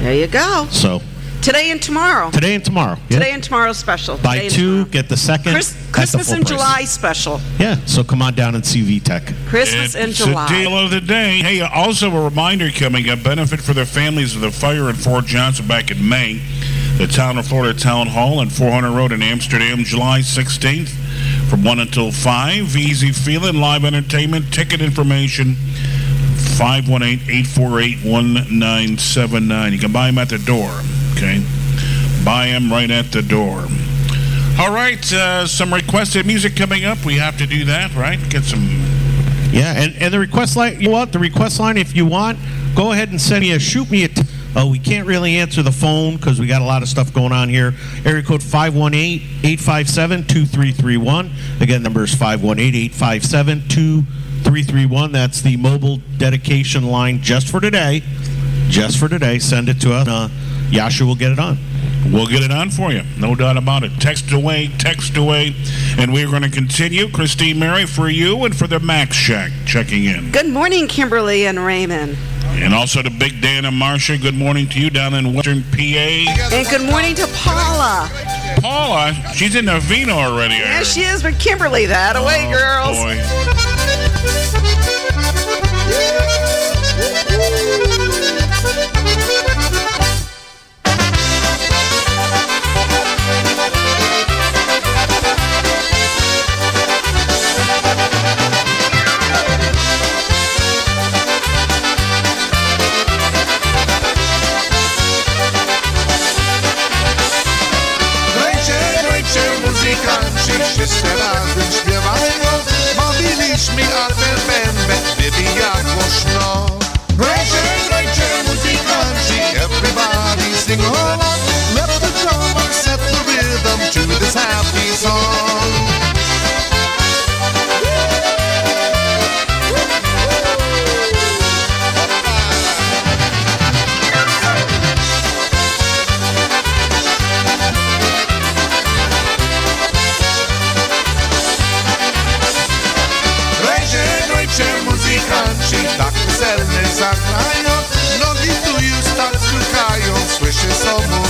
There you go. So Today and tomorrow. today and tomorrow. Yep. Today and tomorrow special. Buy Today and two, get the second. Chris- at the Christmas full in price. July special. Yeah, so come on down and see Vitek. Christmas in July. a deal of the day. Hey, also a reminder coming up: benefit for the families of the fire in Fort Johnson back in May. The Town of Florida Town Hall and 400 Road in Amsterdam, July 16th, from one until five. Easy feeling, live entertainment, ticket information. 518-848-1979. You can buy them at the door. Okay, buy them right at the door. All right, uh, some requested music coming up. We have to do that, right? Get some Yeah, and, and the request line, you want the request line if you want, go ahead and send me a shoot me a. Oh, we can't really answer the phone because we got a lot of stuff going on here. Area code 518-857-2331. Again, number is 518-857-2331. That's the mobile dedication line just for today. Just for today. Send it to us. Uh, Yasha will get it on. We'll get it on for you. No doubt about it. Text away, text away. And we're going to continue. Christine Mary for you and for the Max Shack checking in. Good morning, Kimberly and Raymond. And also to Big Dan and Marcia, good morning to you down in Western PA. And good morning to Paula. Paula, she's in Navino already. I Yeah, she is, but Kimberly, that away, girls. Boy. Razem śpiewamy ją, mówiliśmy a ten bębę wybija głośno. Sing along. Let the drummer set the rhythm to this happy song. Zagrają. Nogi tu już tak stukają, słyszę co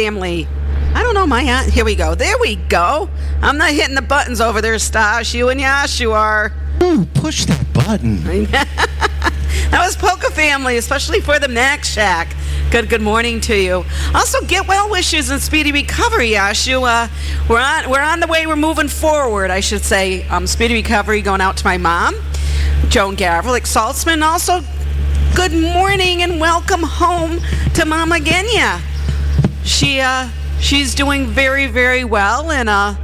Family. I don't know my aunt. Here we go. There we go. I'm not hitting the buttons over there, Stash. You and Yash, you are. Ooh, push that button. that was Polka Family, especially for the Mac Shack. Good, good morning to you. Also, get well wishes and speedy recovery, Yashu. Uh, we're on, we're on the way. We're moving forward, I should say. Um, speedy recovery going out to my mom, Joan Gavrilik Saltzman. Also, good morning and welcome home to Mama Genya. She, uh, she's doing very, very well, and uh,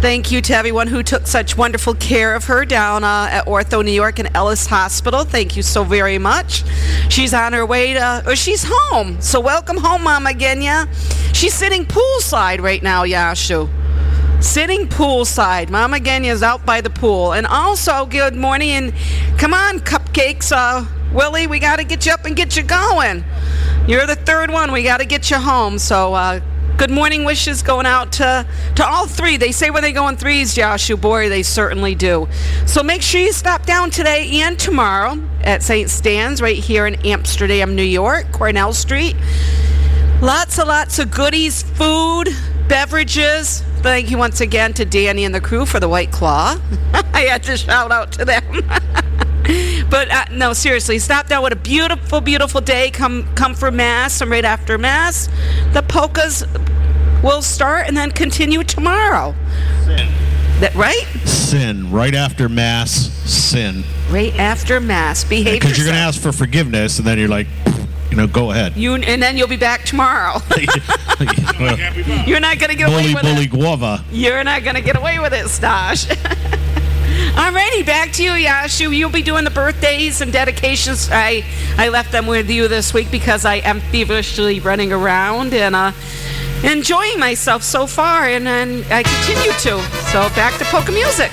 Thank you to everyone who took such wonderful care of her down uh, at Ortho New York and Ellis Hospital. Thank you so very much. She's on her way to, or she's home. So welcome home, Mama Genya. She's sitting poolside right now, Yashu. Sitting poolside. Mama Genya's out by the pool. And also, good morning and come on, cupcakes. Uh, Willie, we got to get you up and get you going. You're the third one. We got to get you home. So, uh, good morning wishes going out to, to all three. They say when they go in threes, Joshua, boy, they certainly do. So make sure you stop down today and tomorrow at St. Stan's right here in Amsterdam, New York, Cornell Street. Lots and lots of goodies, food, beverages. Thank you once again to Danny and the crew for the White Claw. I had to shout out to them. but uh, no, seriously, stop down. What a beautiful, beautiful day. Come, come for mass. And right after mass, the polkas will start and then continue tomorrow. Sin. That right? Sin. Right after Mass, sin. Right after mass. Behave Because you're going to ask for forgiveness, and then you're like, you know, go ahead. You and then you'll be back tomorrow. You're not gonna get away with bully, it. guava. You're not gonna get away with it, Stash. Alrighty, back to you, Yashu. You'll be doing the birthdays and dedications. I I left them with you this week because I am feverishly running around and uh, enjoying myself so far, and, and I continue to. So back to polka music.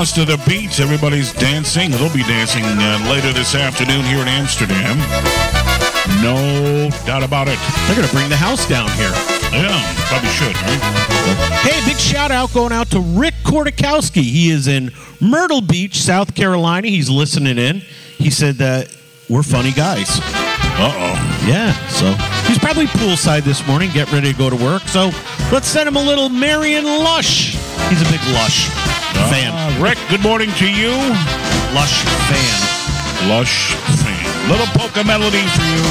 Costa, the Beats. Everybody's dancing. They'll be dancing uh, later this afternoon here in Amsterdam. No doubt about it. They're going to bring the house down here. Yeah, probably should, right? Hey, big shout out going out to Rick Kortakowski. He is in Myrtle Beach, South Carolina. He's listening in. He said that we're funny guys. Uh oh. Yeah, so he's probably poolside this morning, get ready to go to work. So let's send him a little Marion Lush. He's a big Lush fan. Uh, Rick, good morning to you. Lush fan. Lush fan. Little polka melody for you.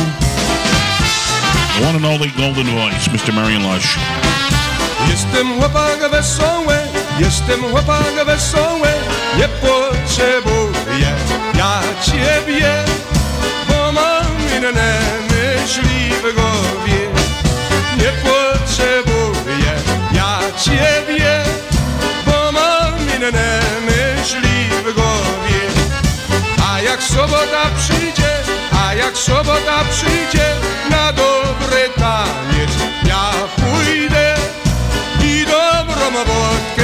One and only golden voice, Mr. Marion Lush. Jestem chłopak wesoły, jestem chłopak wesoły, nie potrzebuję ja ciebie, bo mam inne myśli w głowie. Nie potrzebuję ja ciebie, bo inne myśli w głowie. A jak sobota przyjdzie, a jak sobota przyjdzie na dobry taniec, ja pójdę i dobrą wódkę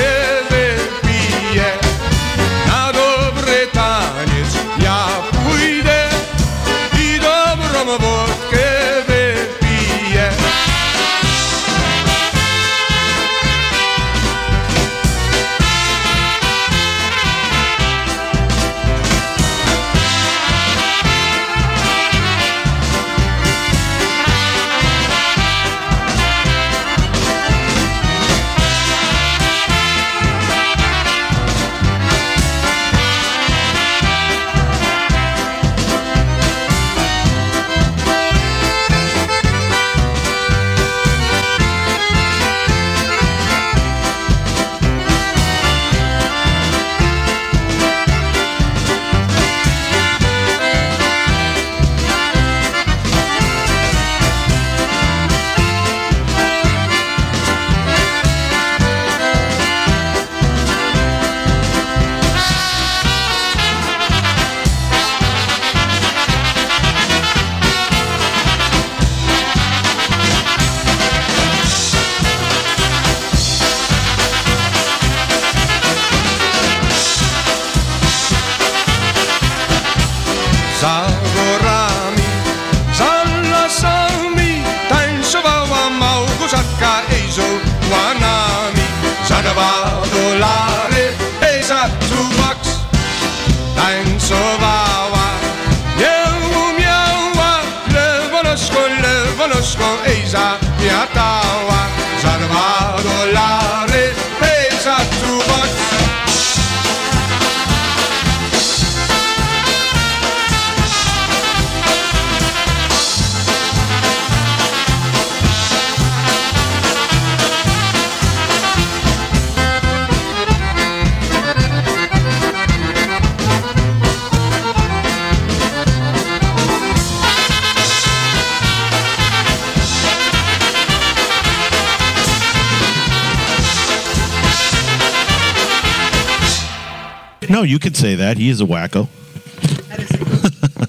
you could say that. He is a wacko.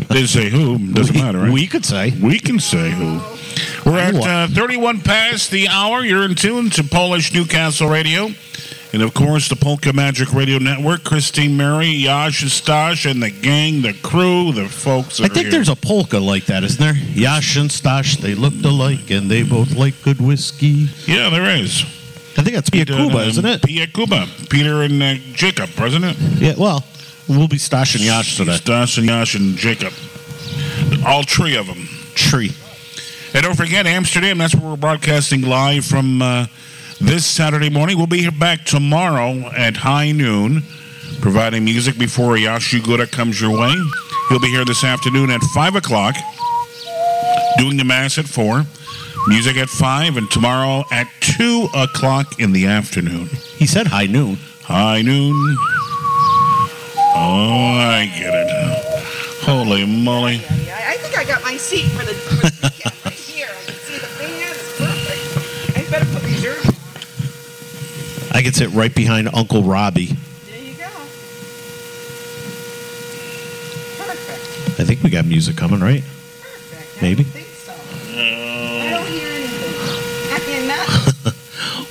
Didn't say who. Doesn't We- matter, right? we could say. We can say who. We're at uh, 31 past the hour. You're in tune to Polish Newcastle Radio. And of course, the Polka Magic Radio Network. Christine Mary, Yash and Stash, and the gang, the crew, the folks. I think here. there's a polka like that, isn't there? Yash and Stash, they looked alike and they both like good whiskey. Yeah, there is. I think that's Pia Cuba, isn't it? Pia Cuba. Peter and uh, Jacob, isn't it? Yeah, well, we'll be Stash and Yash today. Stash and Yash and Jacob. All three of them. Tree. And don't forget, Amsterdam, that's where we're broadcasting live from uh, this Saturday morning. We'll be here back tomorrow at high noon, providing music before Yashu Gora comes your way. He'll be here this afternoon at 5 o'clock, doing the Mass at 4, music at 5, and tomorrow at 2 o'clock in the afternoon. He said high noon. High noon. Oh, I get it. Holy moly. I, I think I got my seat for the, for the weekend right here. I can see the fan. It's perfect. I better put these earphones. I could sit right behind Uncle Robbie. There you go. Perfect. I think we got music coming, right? Perfect. Maybe. I don't hear anything. I mean, not.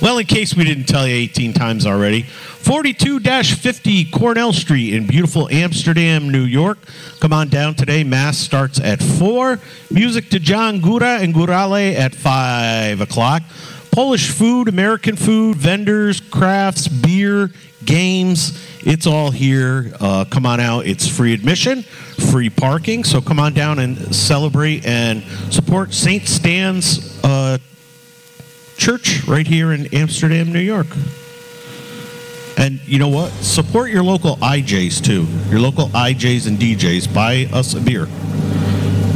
Well, in case we didn't tell you 18 times already, 42 50 Cornell Street in beautiful Amsterdam, New York. Come on down today. Mass starts at 4. Music to John Gora and Gorale at 5 o'clock. Polish food, American food, vendors, crafts, beer, games. It's all here. Uh, come on out. It's free admission, free parking. So come on down and celebrate and support St. Stan's uh, Church right here in Amsterdam, New York. And you know what? Support your local IJs too. Your local IJs and DJs. Buy us a beer.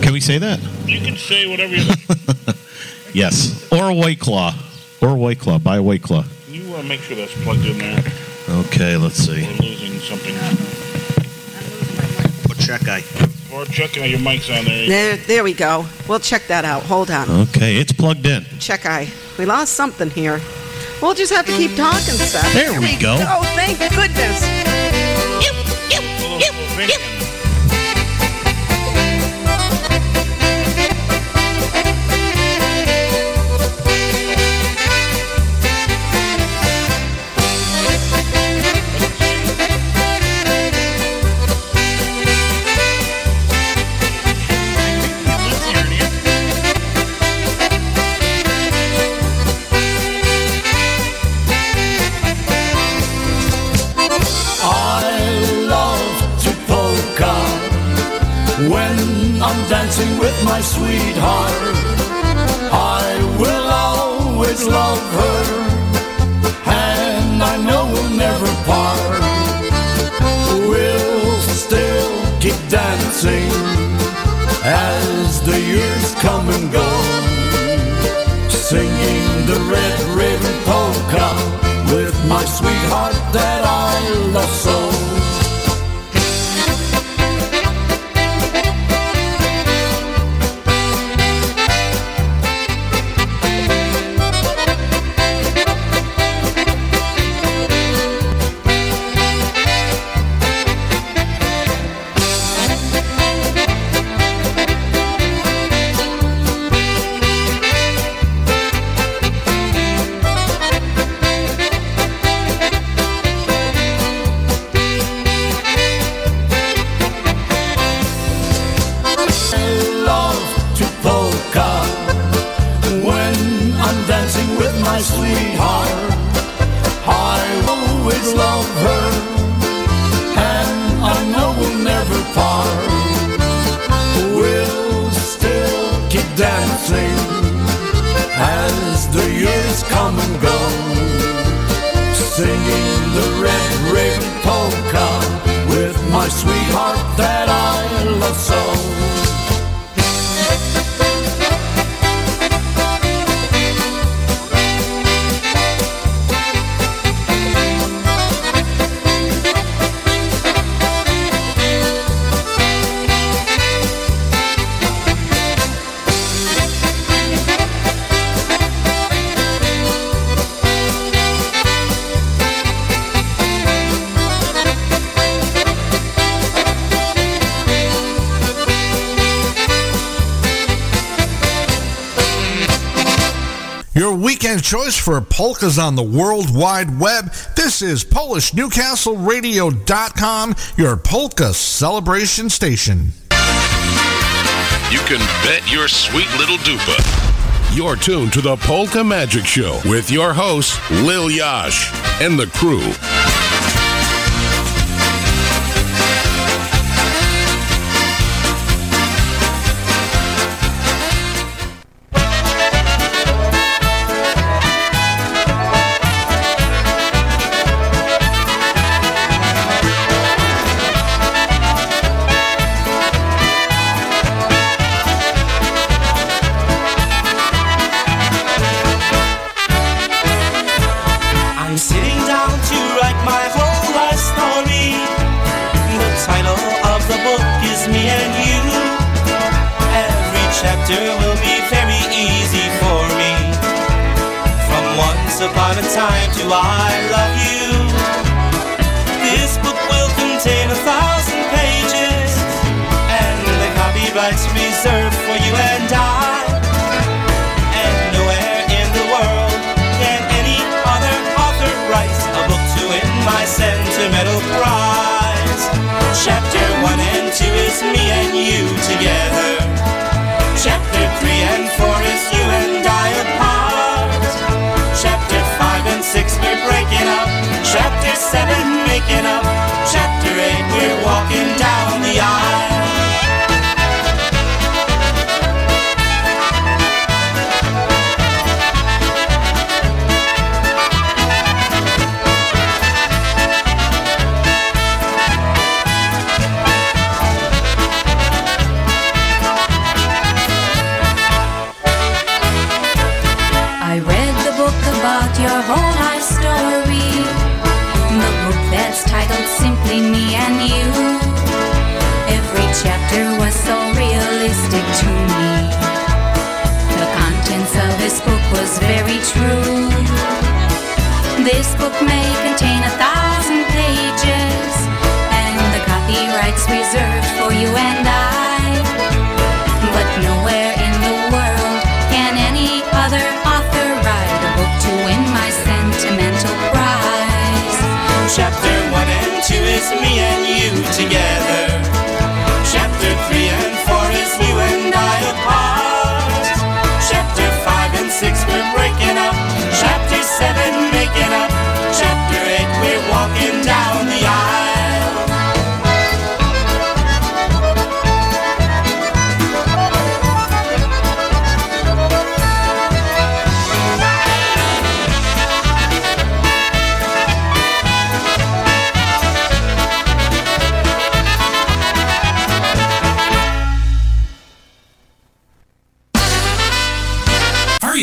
Can we say that? You can say whatever you like. Yes. Or a White Claw. Or a White Claw. Buy a White Claw. You uh, make sure that's plugged in there. Okay, let's see. We're losing something. Put check eye. Or checking out your mic's on there. There, there we go. We'll check that out. Hold on. Okay, it's plugged in. Check eye. We lost something here. We'll just have to keep talking, Seth. There we go. Oh, thank goodness. My sweetheart. I will always love her, and I know we'll never part. We'll still keep dancing as the years come and go, singing the Red Ribbon Polka with my sweetheart that I love so. For polkas on the World Wide Web. This is PolishNewcastleRadio.com, your polka celebration station. You can bet your sweet little dupa. You're tuned to the Polka Magic Show with your host, Lil Yash, and the crew.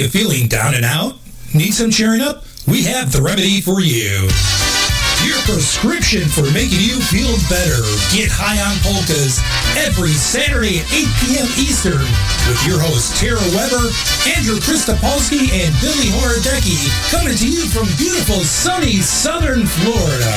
you feeling down and out? Need some cheering up? We have the remedy for you. Your prescription for making you feel better. Get high on polkas every Saturday at 8 p.m. Eastern with your hosts Tara Weber, Andrew Kristopolsky, and Billy Horodecki coming to you from beautiful sunny southern Florida.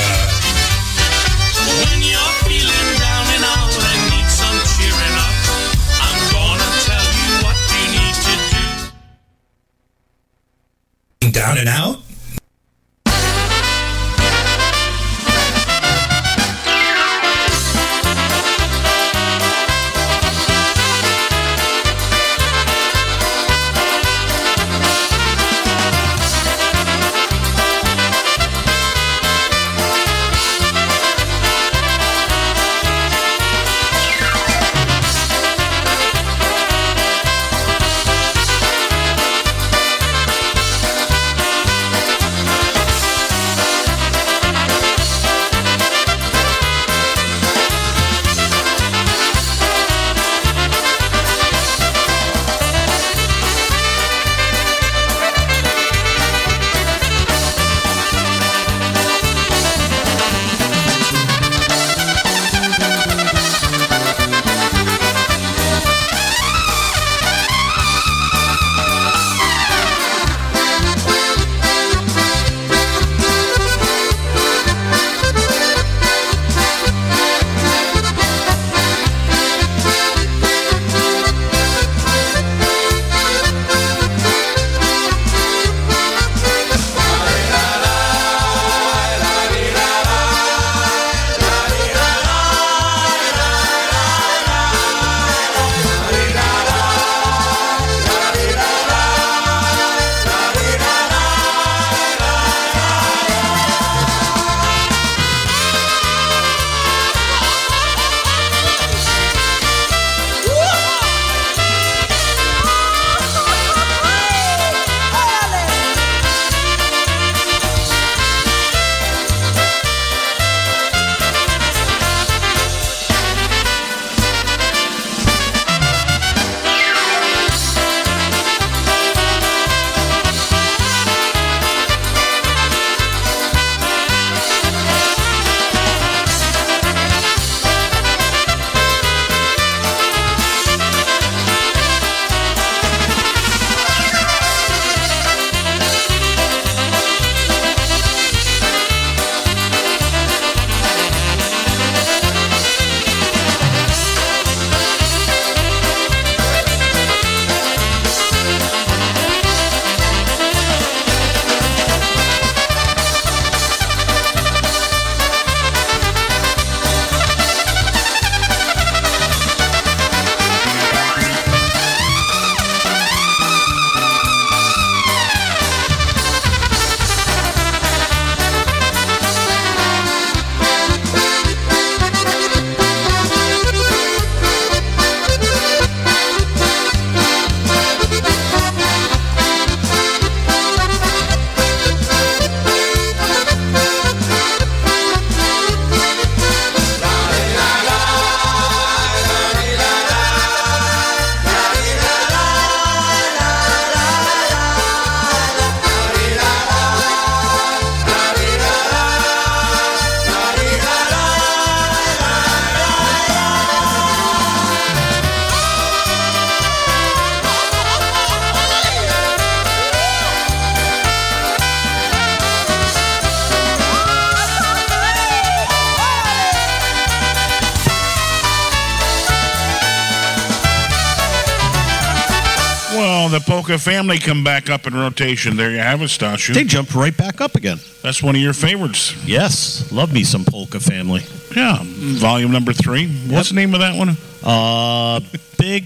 Family come back up in rotation. There you have it, Stashu. They jumped right back up again. That's one of your favorites. Yes, love me some polka family. Yeah, volume number three. What's the name of that one? Uh, big.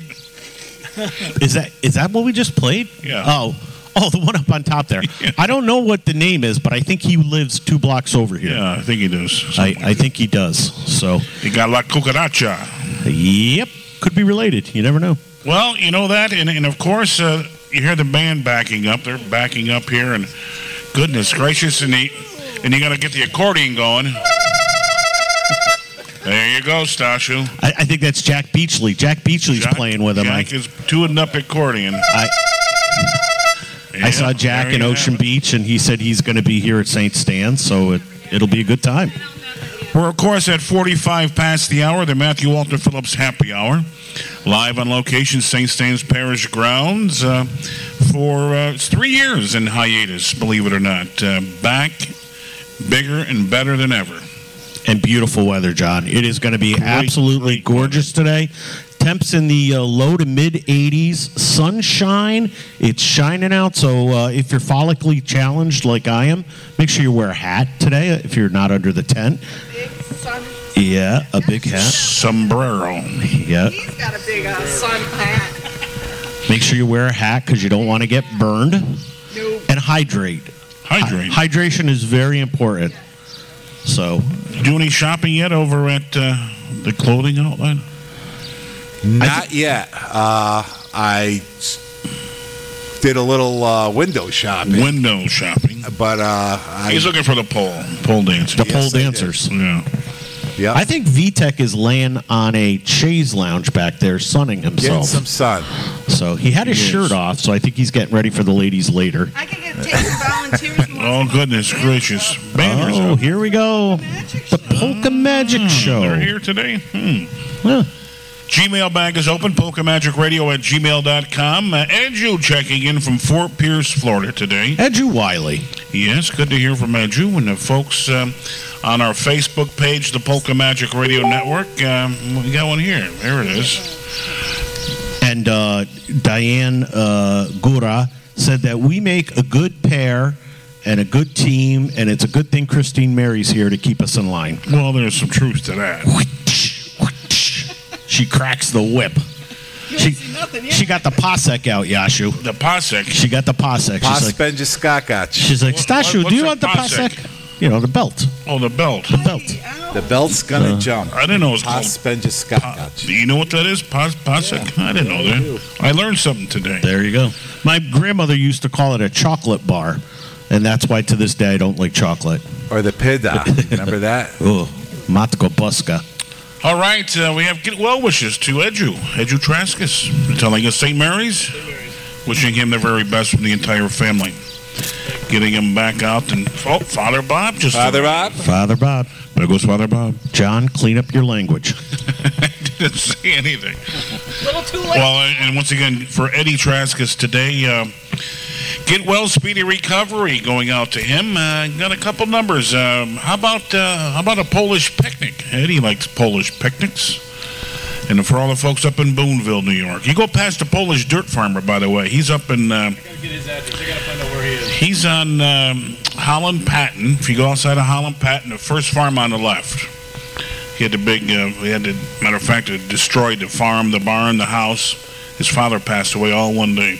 is that is that what we just played? Yeah. Oh, oh, the one up on top there. I don't know what the name is, but I think he lives two blocks over here. Yeah, I think he does. I, I think he does. So He got La Cucaracha. Yep, could be related. You never know. Well, you know that, and, and of course, uh, you hear the band backing up. They're backing up here, and goodness gracious, and he, and you got to get the accordion going. There you go, Stashu. I, I think that's Jack Beachley. Jack Beachley's Jack- playing with him. Jack I, is tuning up accordion. I, I saw Jack in Ocean Beach, and he said he's going to be here at St. Stan's, so it, it'll be a good time. We're, of course, at 45 past the hour, the Matthew Walter Phillips Happy Hour. Live on location, St. Stan's Parish grounds, uh, for uh, three years in hiatus, believe it or not. Uh, back bigger and better than ever. And beautiful weather, John. It is going to be absolutely gorgeous today. Temps in the uh, low to mid 80s. Sunshine. It's shining out. So uh, if you're follically challenged like I am, make sure you wear a hat today if you're not under the tent. Yeah, a big hat. Sombrero. Yeah. He's got a big uh, sun hat. Make sure you wear a hat because you don't want to get burned. And hydrate. Hydrate. Hy- hydration is very important. So, Do any shopping yet over at uh, the clothing outlet? Not yet. Uh, I s- did a little uh, window shopping. Window shopping. But uh, I, He's looking for the pole. Pole dancers. the pole dancers. Yeah. Yeah. I think Vitek is laying on a chaise lounge back there, sunning getting himself. some sun. So he had his He is. shirt off, so I think he's getting ready for the ladies later. I can get take some volunteers. Oh, goodness gracious. Banners Oh, out. here we go. The Polka Magic Show. They're here today. Hmm. Yeah. Gmail bag is open, PolkaMagicRadio at gmail.com. Uh, Edu checking in from Fort Pierce, Florida today. Edu Wiley. Yes, good to hear from Edu and the folks um, on our Facebook page, the Polka Magic Radio Network. Um, we got one here. There it is. And uh, Diane uh, Gora said that we make a good pair and a good team, and it's a good thing Christine Mary's here to keep us in line. Well, there's some truth to that. She cracks the whip. She, she got the Pasek out, Yashu. The Pasek. She got the Pasek. She's like, Paspenja she's like Stashu, what's do you a want the Pasek? Pasek? You know, the belt. Oh, the belt. The belt. The belt's gonna Uh, jump. I didn't know it was called. Paspenja skakać. Do you know what that is? Pas- Pasek? I didn't know that. I learned something today. There you go. My grandmother used to call it a chocolate bar, and that's why to this day I don't like chocolate. Or the pida. Remember that? Oh, Matko Boska. All right, uh, we have get well wishes to Edu, Edu Traskus, telling us St. Mary's, wishing him the very best from the entire family. Getting him back out and oh, Father Bob just Father Bob? Father Bob. There goes Father Bob. John, clean up your language. Didn't say anything. little too late. Well, and and once again for Eddie Traskus today, uh, get well, speedy recovery going out to him. Uh, got a couple numbers. Um, how about uh, how about a Polish picnic? Eddie likes Polish picnics. And for all the folks up in Boonville, New York, you go past the Polish dirt farmer. By the way, he's up in. Uh, He's on um, Holland Patent. If you go outside of Holland Patent, the first farm on the left. He had the big. Uh, he had the matter of fact, it destroyed the farm, the barn, the house. His father passed away all one day.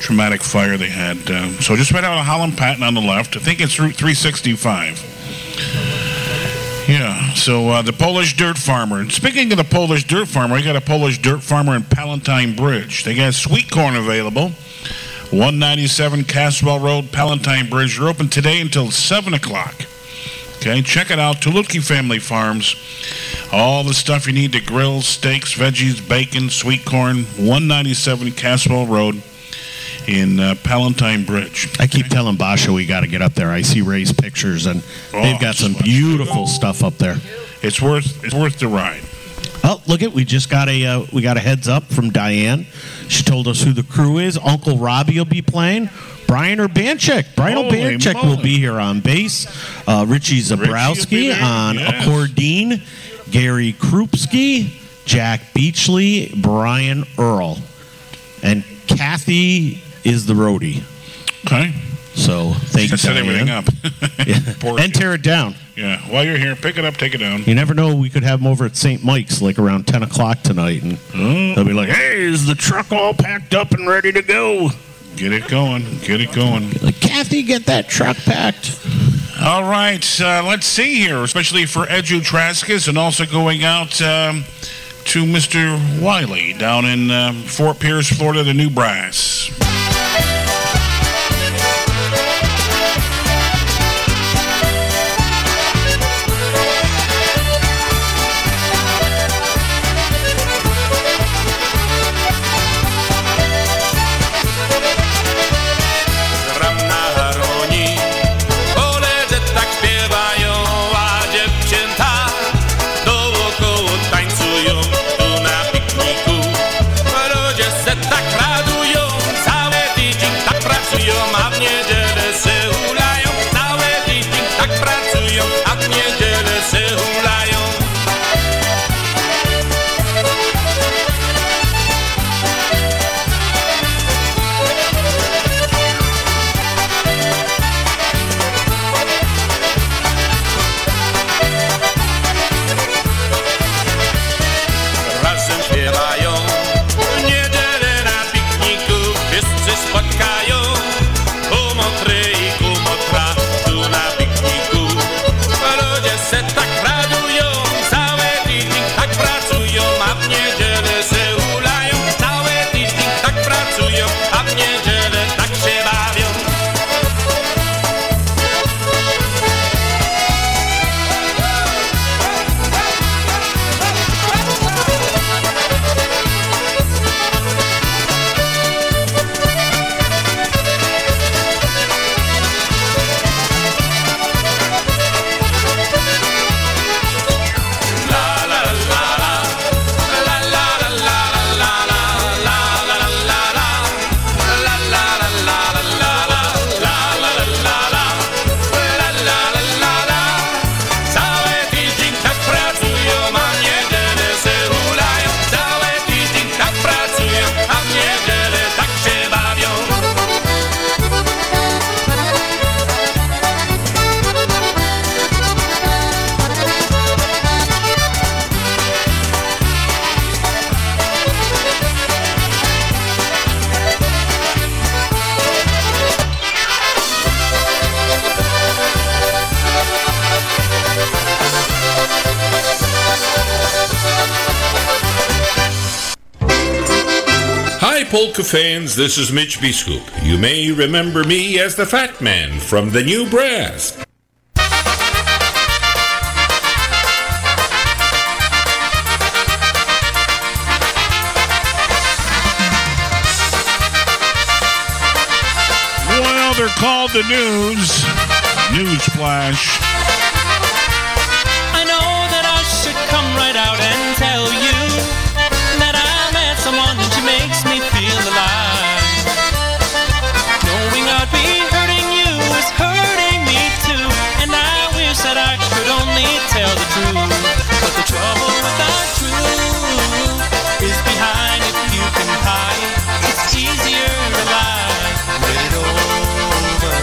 Traumatic fire they had. Um, so just right out of Holland Patent on the left. I think it's Route 365. Yeah. So uh, the Polish dirt farmer. Speaking of the Polish dirt farmer, I got a Polish dirt farmer in Palatine Bridge. They got sweet corn available. 197 Caswell Road, Palatine Bridge. They're open today until 7 o'clock. Okay, check it out. Tulutki Family Farms. All the stuff you need to grill, steaks, veggies, bacon, sweet corn. 197 Caswell Road in uh, Palatine Bridge. I keep telling Basha we got to get up there. I see Ray's pictures, and they've got some beautiful stuff up there. It's worth it's worth the ride. Oh, look it! We just got a uh, we got a heads up from Diane. She told us who the crew is. Uncle Robbie will be playing. Brian Urbanchik. Brian Holy Urbanchik will be here on bass. Uh, Richie Zabrowski there, on yes. accordion. Gary Krupski, Jack Beachley, Brian Earl, and Kathy is the roadie. Okay. So thank you. Set everything up. Poor and tear it down. Yeah. While you're here, pick it up, take it down. You never know. We could have them over at St. Mike's like around 10 o'clock tonight, and they'll be like, "Hey, is the truck all packed up and ready to go?" Get it going. Get it going. Like Kathy, get that truck packed. All right. Uh, let's see here, especially for Edu Traskus and also going out um, to Mr. Wiley down in um, Fort Pierce, Florida, the New Brass. Polka fans. This is Mitch Biscoop. You may remember me as the Fat Man from the New Brass. Well, they're called the news. News flash. I know that I should come right out and tell you that I met someone and she makes that I could only tell the truth. But the trouble with the truth is behind if you can hide. It's easier to lie. Get it over.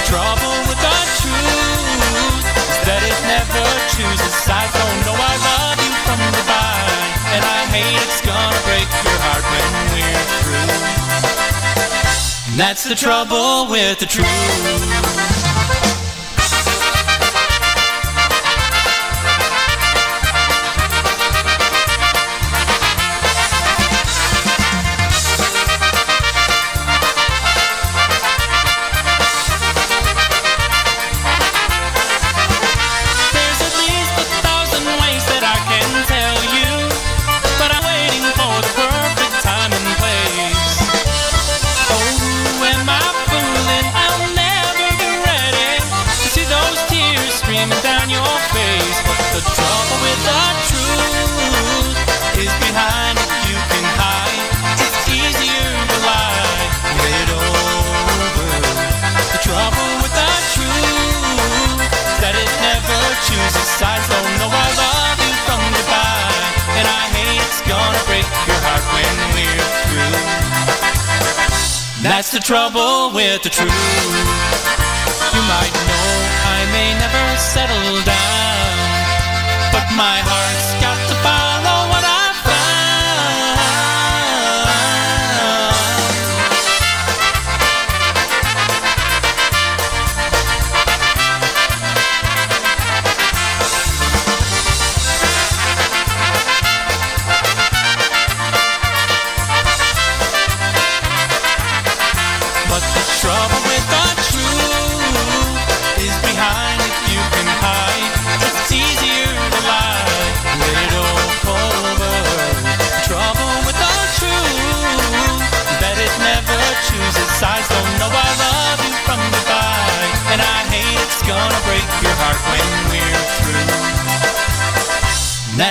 The trouble with the truth is that it never chooses sides. Don't know I love you from the by, and I hate it's gonna break your heart when we're through. That's the trouble with the truth. The trouble with the truth. You might know I may never settle down, but my heart's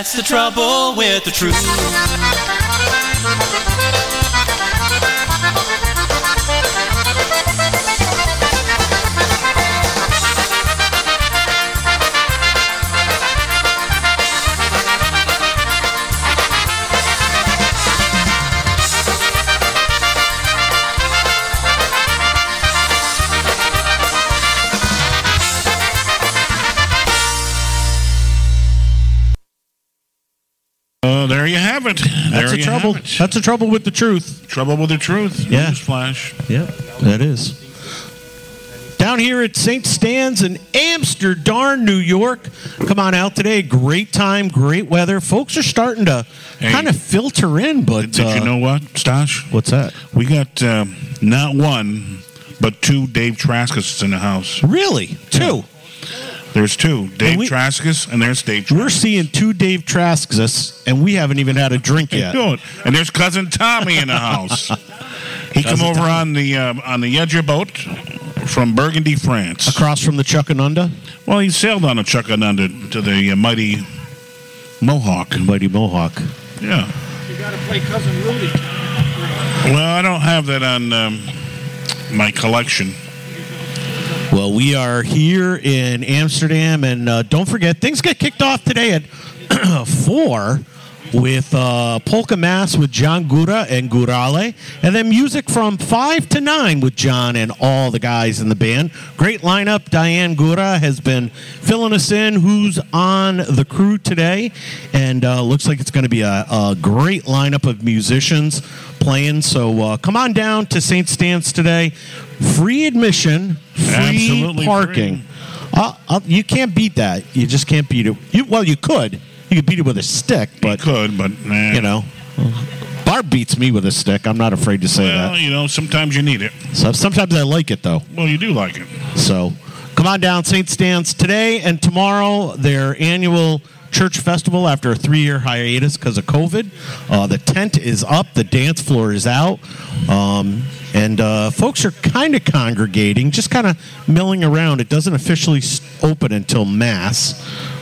That's the trouble with the truth. That's there the you trouble. That's the trouble with the truth. Trouble with the truth. Yeah. Flash. Yeah, that is. Down here at St. Stan's in Amsterdam, New York. Come on out today. Great time, great weather. Folks are starting to kind of filter in, but Did you uh, know what, Stash? What's that? We got um, not one, but two Dave Traskus in the house. Really? Two? There's two. Dave we- Traskus and there's Dave We're seeing two Dave Traskus, and we haven't even had a drink yet. Good. And there's cousin Tommy in the house. He come over Tommy. on the uh, on the Edger boat from Burgundy, France. Across from the Chuctanunda? Well, he sailed on a Chuctanunda to the uh, mighty Mohawk. Mighty Mohawk. Yeah. You gotta play Cousin Rudy. Well, I don't have that on um, my collection. Well, we are here in Amsterdam, and uh, don't forget, things get kicked off today at 4 with uh, Polka Mass with John Gora and Gorale, and then music from 5 to 9 with John and all the guys in the band. Great lineup. Diane Gora has been filling us in, who's on the crew today, and uh, looks like it's going to be a, a great lineup of musicians playing. So uh, come on down to St. Stan's today. Free admission, free Absolutely parking. Uh, uh, you can't beat that. You just can't beat it. You well, you could. You could beat it with a stick, but could, but you know, Barb beats me with a stick. I'm not afraid to say Well, you know, sometimes you need it. So sometimes I like it though. Well, you do like it. So come on down, St. Stan's today and tomorrow. Their annual church festival after a three-year hiatus because of COVID. Uh, the tent is up, the dance floor is out, um, and uh, folks are kind of congregating, just kind of milling around. It doesn't officially open until mass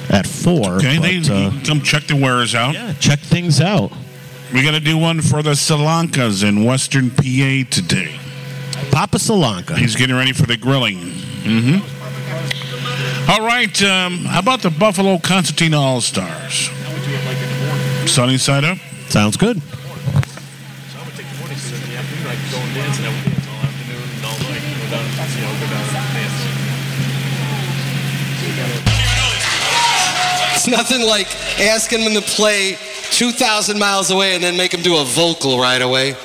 at four. Okay, but, they uh, come check the wares out. Yeah, check things out. We got to do one for the Solankas in Western PA today. Papa Solanka. He's getting ready for the grilling. Mm-hmm. All right. Um, how about the Buffalo Concertina All Stars? Sunny side up. Sounds good. It's nothing like asking them to play 2,000 miles away and then make them do a vocal right away.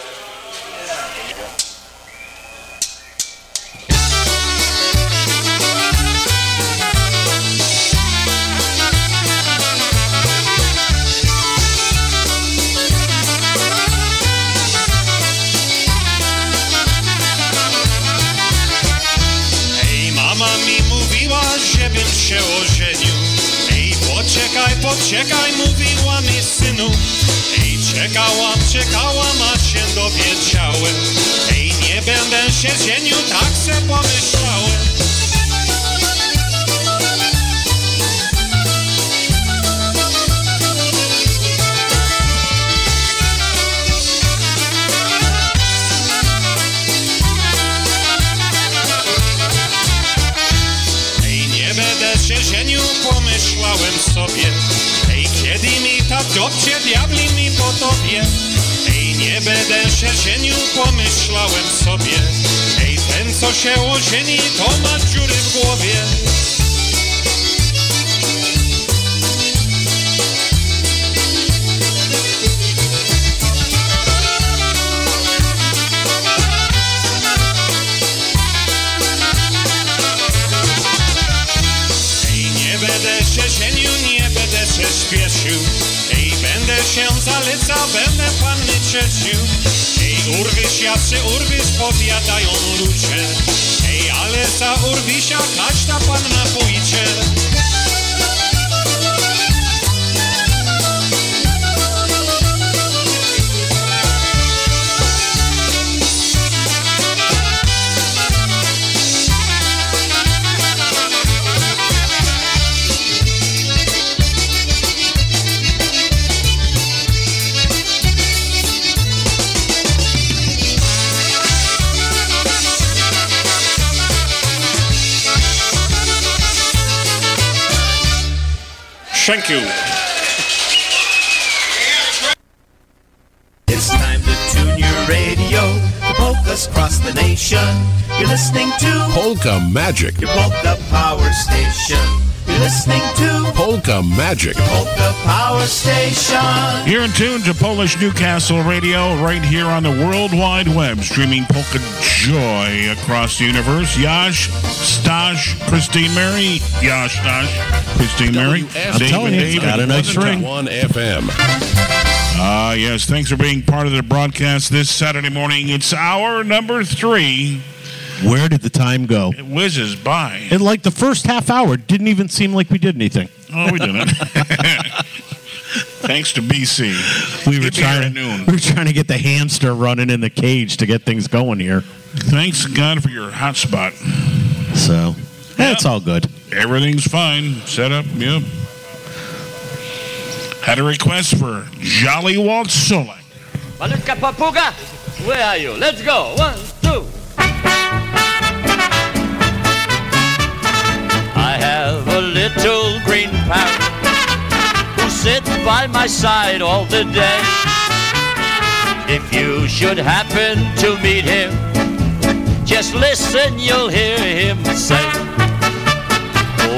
Poczekaj, mówiła mi synu. Ej, czekałam, czekałam, a się dowiedziałem. Ej, nie będę się żenił, tak se pomyślałem. Ej, nie będę się żenił, pomyślałem sobie. Tak dobrze, diabli mi po tobie. Ej, nie będę się żenił, pomyślałem sobie. Ej, ten co się ożeni, to ma dziury w głowie. Ej, nie będę się żenił, nie będę się śpieszył się zalecał, będę panny cieszył Ej, urwyś, jacy urwyś, powiadają ludzie. Ej, ale za urwisia każda panna pójdzie Thank you. It's time to tune your radio. The polkas cross the nation. You're listening to Polka Magic. your polka power station. You're listening to Polka Magic. polka power station. You're in tune to Polish Newcastle Radio right here on the World Wide Web, streaming Polka Joy across the universe. Yash, Stash, Christine Mary, Yash, Stash, Christine Mary. I'm telling you, it's got a nice ring. 1 FM. Ah, yes. Thanks for being part of the broadcast this Saturday morning. It's hour number three. Where did the time go? It whizzes by. And like the first half hour, didn't even seem like we did anything. Oh, we didn't. Thanks to BC. We were Get me trying. noon. We were trying to get the hamster running in the cage to get things going here. Thanks God for your hotspot. So that's all good. Everything's fine. Set up. Yep. Had a request for Jolly Walt Solek. Malutka papuga, where are you? Let's go. One, two. Green parrot who sits by my side all the day. If you should happen to meet him, just listen, you'll hear him say.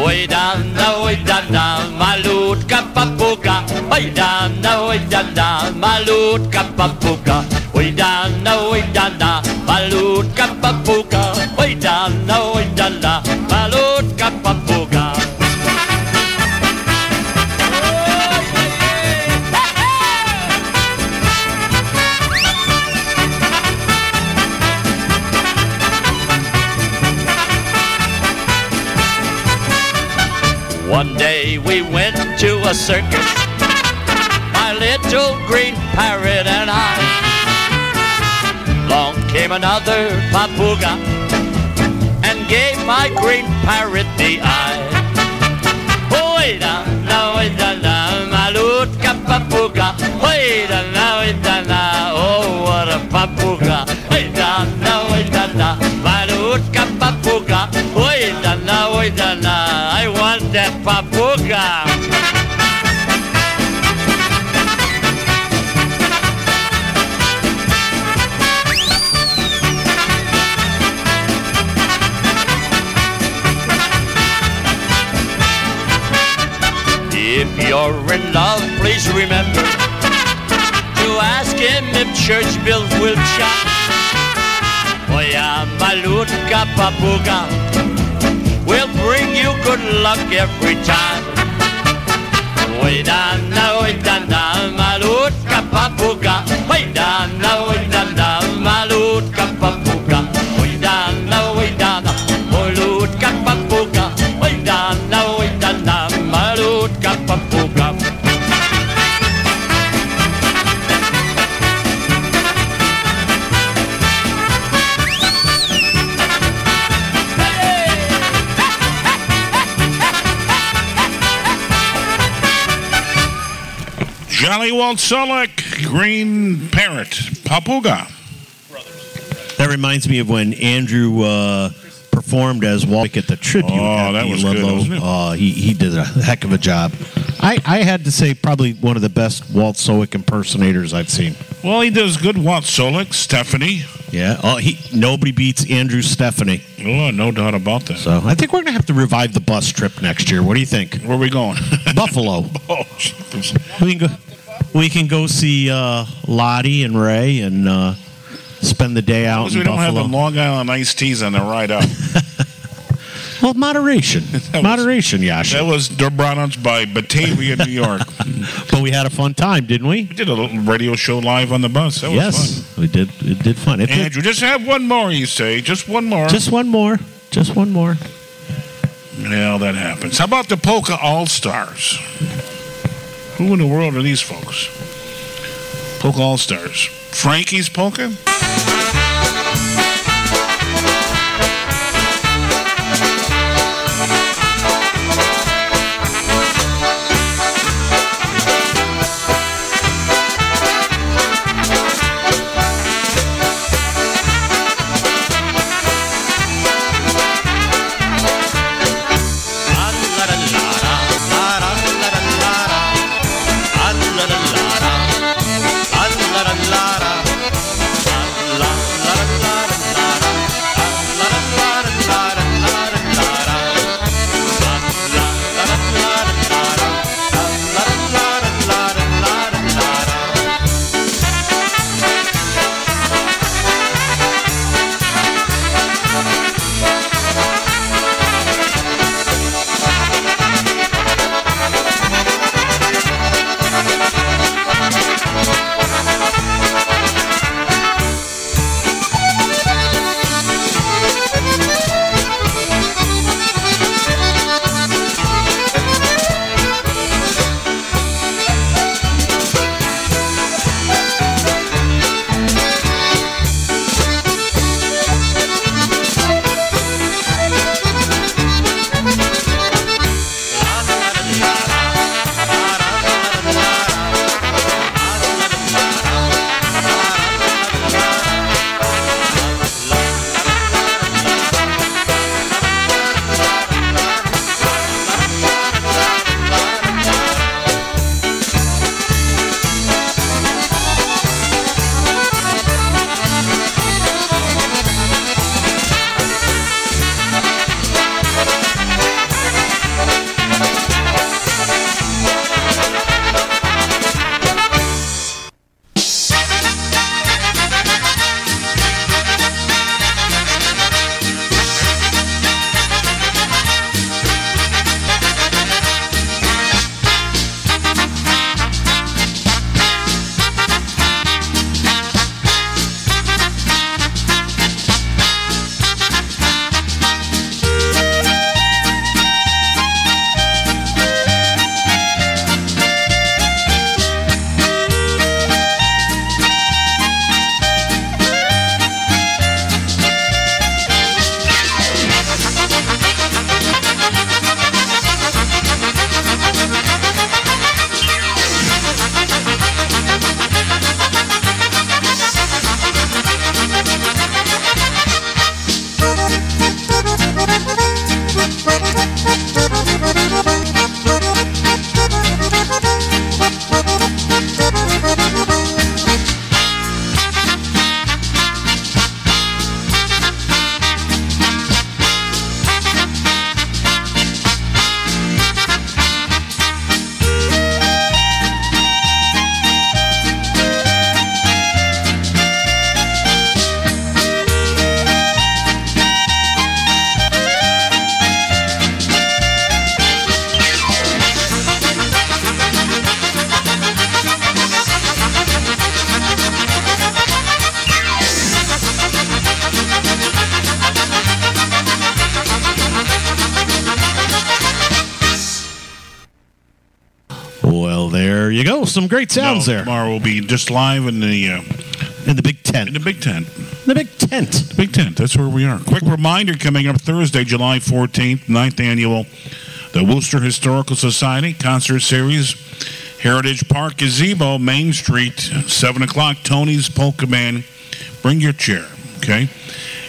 Oj dana, oj dana, malutka papuga. Oj dana, oj dana, malutka papuga. Oj dana, oj dana, malutka papuga. Oj dana, oj dana, malutka circus, my little green parrot and I. Long came another papuga and gave my green parrot the eye. Oi da na, oi da na, malutka papuga. Oi da na, oi da na, oh what a papuga. Oi da na, oi da na, malutka papuga. Oi da na, oi da na, I want that papuga. Love, please remember to ask him if church bills will chop. Yeah, malutka papuga will bring you good luck every time. Oi dana, oi dana, malutka Walt Solek, Green Parrot, Papuga. That reminds me of when Andrew uh, performed as Walt at the tribute. Oh, at that was good, Ludlow. wasn't it? Oh, he, he did a heck of a job. I, I had to say, probably one of the best Walt Solek impersonators I've seen. Well, he does good. Walt Solek, Stephanie? Yeah. Oh, he nobody beats Andrew Stephanie. Oh, no doubt about that. So I think we're gonna have to revive the bus trip next year. What do you think? Where are we going? Buffalo. Oh. We can go. We can go see uh, Lottie and Ray and uh, spend the day out Because we don't have the Long Island iced teas on the ride out. well, moderation, was- moderation, Yasha. that was brought us by Batavia, New York. but we had a fun time, didn't we? We did a little radio show live on the bus. That was yes, fun. we did. It did fun. It did- Andrew, just have one more, you say. Just one more. just one more. Just one more. Yeah, that happens. How about the Polka All Stars? Who in the world are these folks? Polka All Stars. Frankie's Polka? Great sounds No, there. Tomorrow will be just live in the uh, in the Big Tent. In the Big Tent. The Big Tent. The Big Tent. That's where we are. Quick reminder coming up Thursday, July 14th, 9th annual the Worcester Historical Society concert series, Heritage Park Gazebo, Main Street, 7 o'clock. Tony's Polka Band. Bring your chair, okay?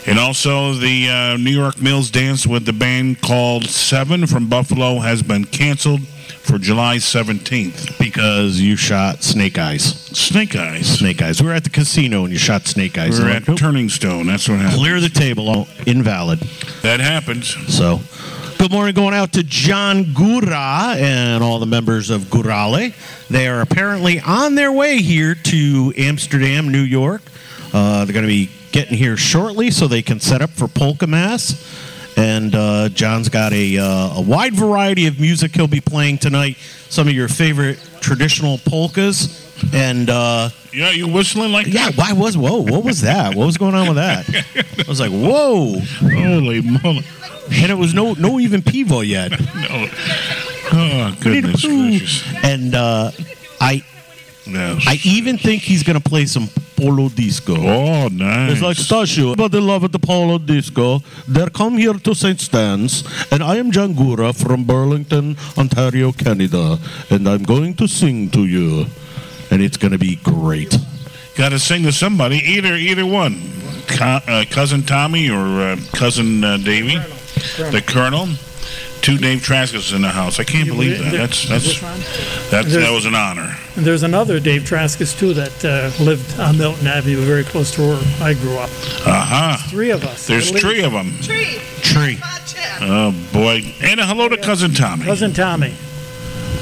And also the uh, New York Mills dance with the band called Seven from Buffalo has been canceled for July 17th? Because you shot Snake Eyes. Snake Eyes. Snake Eyes. We were at the casino and you shot Snake Eyes. We were at like, Turning Stone. That's what happened. Clear the table. Oh, invalid. That happens. So, good morning going out to John Gora and all the members of Gorale. They are apparently on their way here to Amsterdam, New York. Uh, they're going to be getting here shortly so they can set up for Polka Mass. Uh, John's got a, uh, a wide variety of music he'll be playing tonight. Some of your favorite traditional polkas. And uh, Yeah, you whistling like yeah, why was whoa? What was that? What was going on with that? I was like, whoa, holy moly! And it was no no even pivo yet. no. Oh, goodness gracious. And uh, I I even think he's gonna play some polo disco. Oh, nice. It's like Stasio, but they love the polo disco. They're come here to St. Stan's, and I am John Gora from Burlington, Ontario, Canada, and I'm going to sing to you, and it's gonna be great. Got to sing to somebody. Either either one, Co- uh, cousin Tommy or uh, cousin uh, Davy, the Colonel. Two Dave Traskis in the house. I can't believe that. That's that's that's that was an honor. And there's another Dave Traskis too that uh, lived on Milton Avenue, very close to where I grew up. Uh huh. Three of us. There's three of them. Tree. Tree. Oh boy! And a hello to cousin Tommy. Cousin Tommy.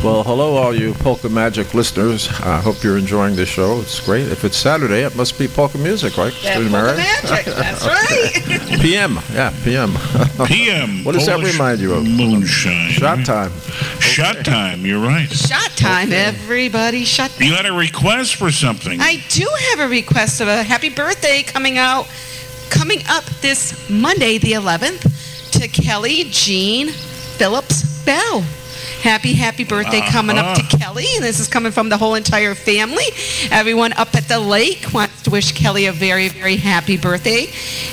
Well, hello, all you Polka Magic listeners. I hope you're enjoying the show. It's great. If it's Saturday, it must be polka music, right? Yeah, polka Mary? magic. That's right. PM. Yeah, PM. PM. What does that remind you of? Moonshine. Shot time. Shot time. You're right. Shot time, everybody. Shot Time. You had a request for something. I do have a request of a happy birthday coming out, coming up this Monday, the 11th, to Kelly Jean Phillips Bell. Happy, happy birthday coming up to Kelly. And this is coming from the whole entire family. Everyone up at the lake wants to wish Kelly a very, very happy birthday.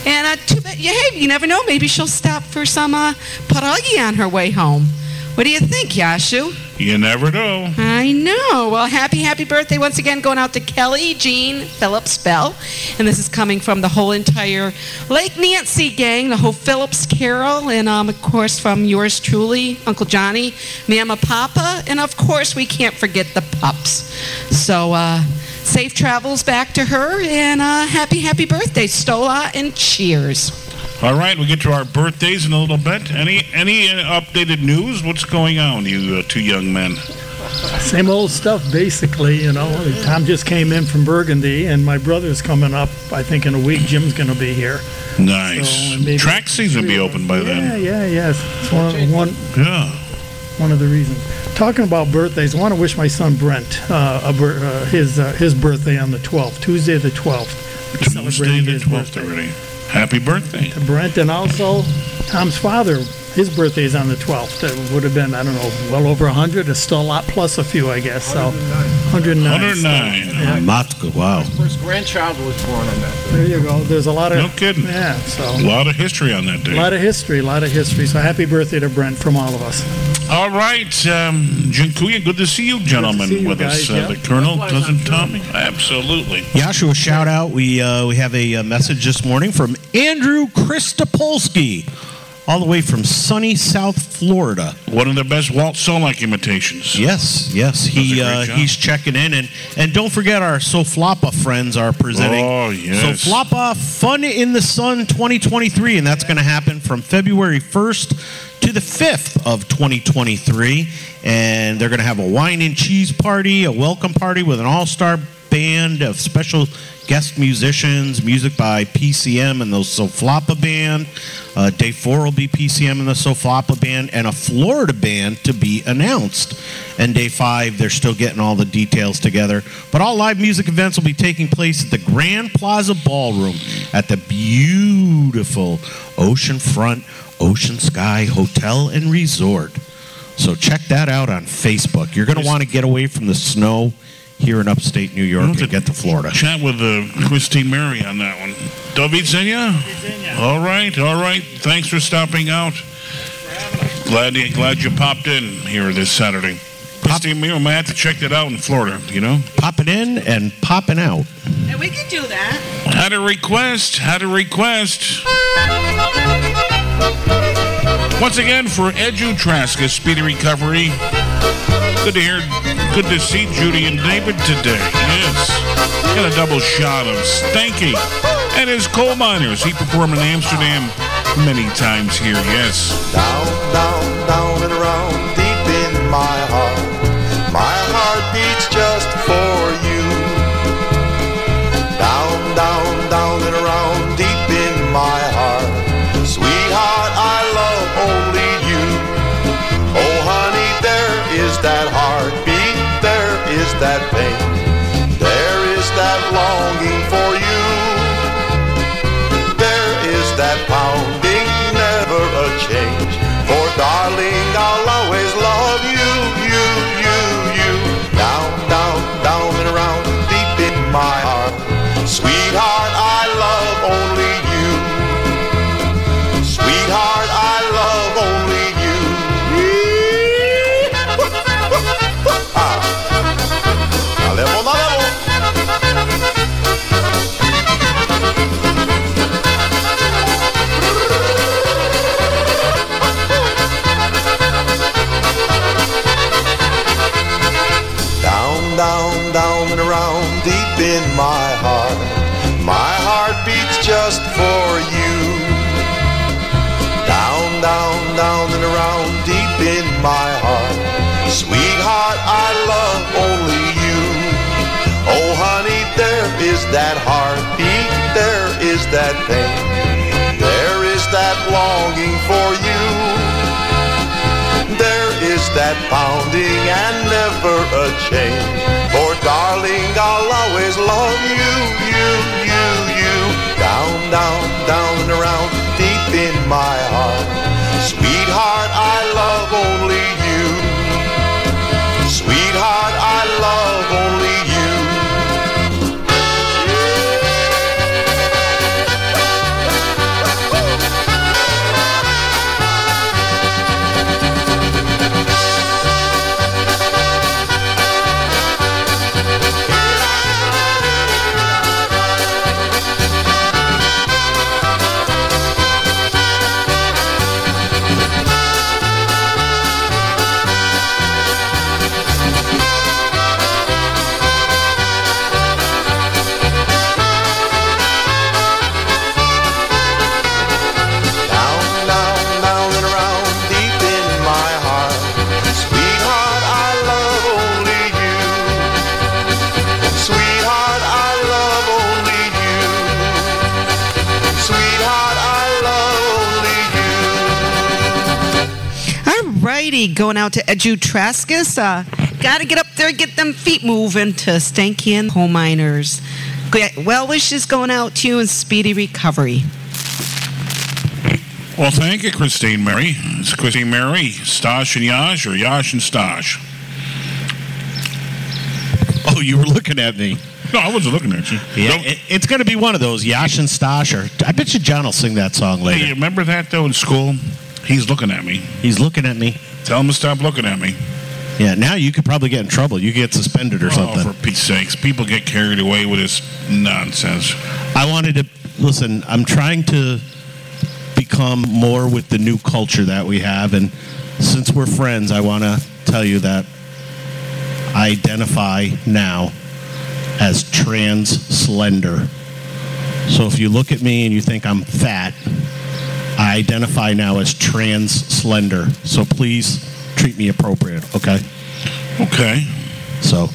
And uh, too bad, yeah, hey, you never know. Maybe she'll stop for some uh, pierogi on her way home. What do you think, Yashu? You never know. I know. Well, happy, happy birthday once again going out to Kelly Jean Phillips Bell. And this is coming from the whole entire Lake Nancy gang, the whole Phillips Carol, and um, of course from yours truly, Uncle Johnny, Mama Papa, and of course we can't forget the pups. So, uh, safe travels back to her, and uh, happy, happy birthday, Stola, and cheers. All right, we'll get to our birthdays in a little bit. Any any uh, updated news? What's going on, you uh, two young men? Same old stuff, basically. You know, Tom just came in from Burgundy, and my brother's coming up. I think in a week, Jim's going to be here. Nice. So, Track season will be open by Yeah, then. yeah, yeah, yes. It's one of, one, Yeah. one of the reasons. Talking about birthdays, I want to wish my son Brent uh, bir- uh, his uh, his birthday on the 12th, Tuesday the 12th. Tuesday the 12th already. Happy birthday. to Brent, and also Tom's father. His birthday is on the 12th. It would have been, I don't know, well over 100. It's still a lot plus a few, I guess. So 109. 109. Yeah. Matka, wow. First grandchild was born on that. There you go. There's a lot of No kidding. Yeah, so A lot of history on that day. a lot of history, a lot of history. So happy birthday to Brent from all of us. All right, um, Jinkuya, good to see you, gentlemen, see you with us. guys, Uh, yeah. The Colonel, cousin Tommy, absolutely. Yashua, shout out. We uh, we have a, uh message this morning from Andrew Christopolsky, all the way from sunny South Florida. One of the best Walt Solek imitations. Yes, yes, he uh, he's checking in, and and don't forget our Soflapa friends are presenting. Oh, yes. Soflapa Fun in the Sun 2023, and that's going to happen from February 1st to the 5th of 2023, and they're going to have a wine and cheese party, a welcome party with an all-star band of special guest musicians, music by PCM and the Soflapa band. Uh, day four will be PCM and the Soflapa band, and a Florida band to be announced. And day five, they're still getting all the details together. But all live music events will be taking place at the Grand Plaza Ballroom at the beautiful oceanfront Ocean Sky Hotel and Resort. So check that out on Facebook. You're going to want to get away from the snow here in upstate New York and get to Florida. Chat with uh, Christine Mary on that one. David Zenya? All right, all right. Thanks for stopping out. Glad you, glad you popped in here this Saturday. Christine Mary, I might have to check that out in Florida, you know? Popping in and popping out. And we can do that. Had a request, had a request. Once again, for Edu Traska, speedy recovery. Good to hear. Good to see Judy and David today. Yes. Got a double shot of Stanky and his coal miners. He performed in Amsterdam many times here. Yes. Down, down, down and around, deep in my is that heartbeat, there is that pain, there is that longing for you. There is that pounding and never a change. For darling, I'll always love you, you, you, you. Down, down, down and around, deep in my heart. Going out to Edutrascus. Uh, gotta get up there, get them feet moving to Stankian Coal Miners. Great- Well wishes going out to you and speedy recovery. Well, thank you, Christine Mary. It's Christine Mary, Stosh and Yash, or Yash and Stosh. Oh, you were looking at me. No, I wasn't looking at you. Yeah, it, it's going to be one of those Yash and Stosh. Or I bet you John will sing that song Hey, later. you remember that though in school? He's looking at me. He's looking at me. Tell him to stop looking at me. Yeah, now you could probably get in trouble. You get suspended or Oh, something. for Pete's sakes, people get carried away with this nonsense. I wanted to listen. I'm trying to become more with the new culture that we have, and since we're friends, I want to tell you that I identify now as trans slender. So if you look at me and you think I'm fat, I identify now as trans slender. So please treat me appropriate, okay? Okay. So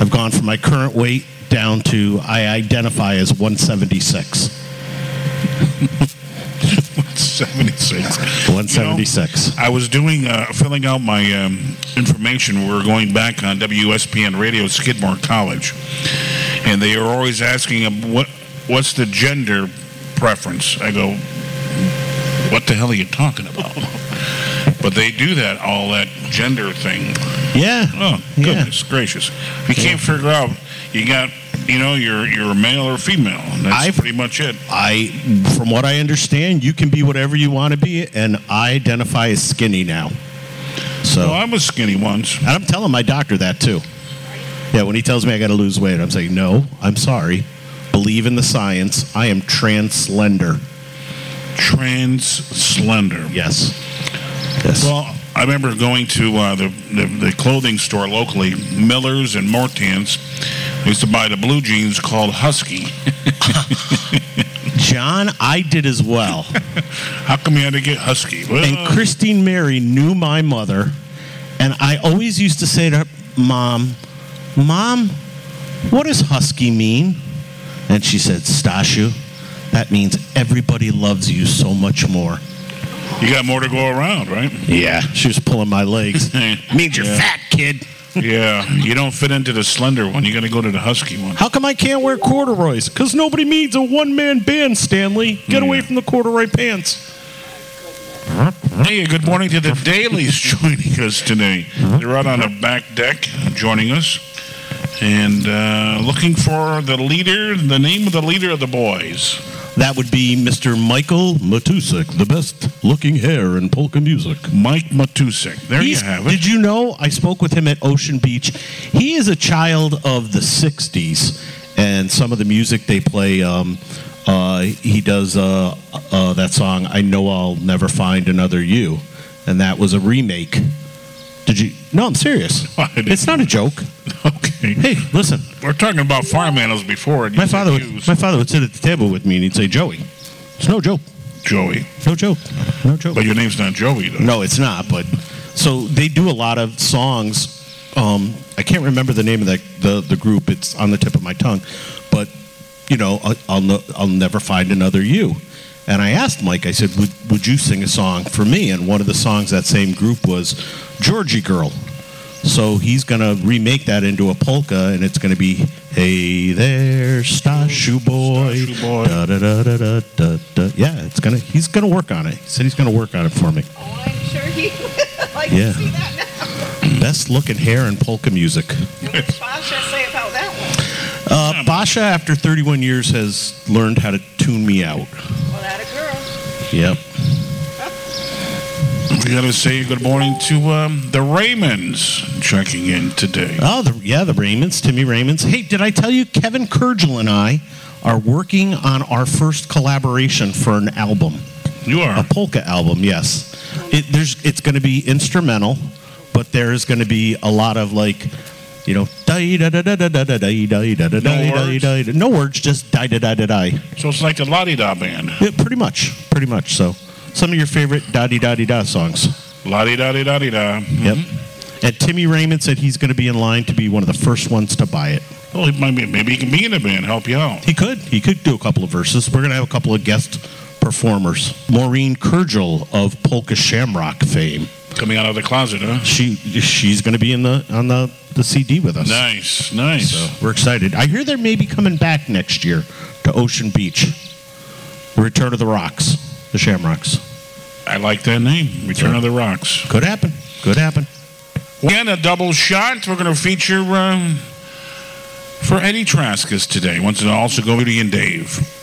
I've gone from my current weight down to I identify as 176. 76. 176. I was doing, uh, filling out my um, information. We were going back on WSPN Radio Skidmore College, and they are always asking um, what what's the gender preference. I go, what the hell are you talking about? But they do that, all that gender thing. Yeah. Oh, goodness gracious! If you can't figure out, you got, you know, you're you're a male or female. And that's pretty much it. I, from what I understand, you can be whatever you want to be, and I identify as skinny now. So Well, I was skinny once. And I'm telling my doctor that too. Yeah, when he tells me I got to lose weight, I'm saying, no, I'm sorry. Believe in the science. I am trans slender. Trans slender. Yes. Yes. Well, I remember going to uh, the, the the clothing store locally, Miller's and Mortans. I used to buy the blue jeans called Husky. John, I did as well. How come you had to get Husky? Well, and Christine Mary knew my mother, and I always used to say to her, Mom, Mom, what does husky mean? And she said, Stashu, that means everybody loves you so much more. you got more to go around, right? Yeah, she was pulling my legs. means you're Yeah. fat, kid. Yeah, you don't fit into the slender one. You got to go to the Husky one. How come I can't wear corduroys? Because nobody needs a one man band, Stanley. Get away from the corduroy pants. Hey, good morning to the Dailies joining us today. They're out on the back deck joining us and uh, looking for the leader, the name of the leader of the boys. That would be Mr. Michael Matusik, the best looking hair in polka music. Mike Matusik. There He's- you have it. Did you know I spoke with him at Ocean Beach? He is a child of the 60s, and some of the music they play, um, uh, he does uh, uh, that song, I Know I'll Never Find Another You, and that was a remake. Did you? No, I'm serious. It's not a joke. Okay. Hey, listen. We're talking about farm animals before. and My father, would, my father would sit at the table with me and he'd say, Joey. It's no joke. Joey. No joke. No joke. But your name's not Joey, though. No, it's not. But so they do a lot of songs. Um, I can't remember the name of the, the the group. It's on the tip of my tongue. But you know, I- I'll no, I'll never find another you. And I asked Mike. I said, would would you sing a song for me? And one of the songs that same group was Georgy Girl. So he's gonna remake that into a polka, and it's gonna be Hey there, Stashu boy. Da, da, da, da, da, da, da. Yeah, it's gonna. He's gonna work on it. He said he's gonna work on it for me. Oh, I'm sure he will. I Yeah. can see that now. Best looking hair in polka music. What did Basha say about that one? Uh, Basha, after 31 years, has learned how to tune me out. Well, that a girl. Yep. Got to say good morning to um, the Raymonds checking in today. Oh, the, yeah, the Raymonds, Timmy Raymonds. Hey, did I tell you Kevin Kurgel and I are working on our first collaboration for an album? You are a polka album, yes. It, there's, it's going to be instrumental, but there is going to be a lot of like you know, die da da da da da da die die da da die die. No words, just die da da da die. So it's like the La Di Da band. Yeah, pretty much, pretty much. So some of your favorite da di da di da songs. La Di Da Di Da Di Da. Yep. And Timmy Raymond said he's going to be in line to be one of the first ones to buy it. Well, he might be, maybe he can be in the band, help you out. He could. He could do a couple of verses. We're going to have a couple of guest performers. Maureen Kurgel of Polka Shamrock fame. Coming out of the closet, huh? She she's going to be in the on the the CD with us. Nice, nice. So we're excited. I hear they're maybe coming back next year to Ocean Beach. Return of the Rocks, the Shamrocks. I like that name, Return of the Rocks. Could happen. Could happen. Again, a double shot. We're going to feature um, for Eddie Traskus today. Wants to also go to and Dave.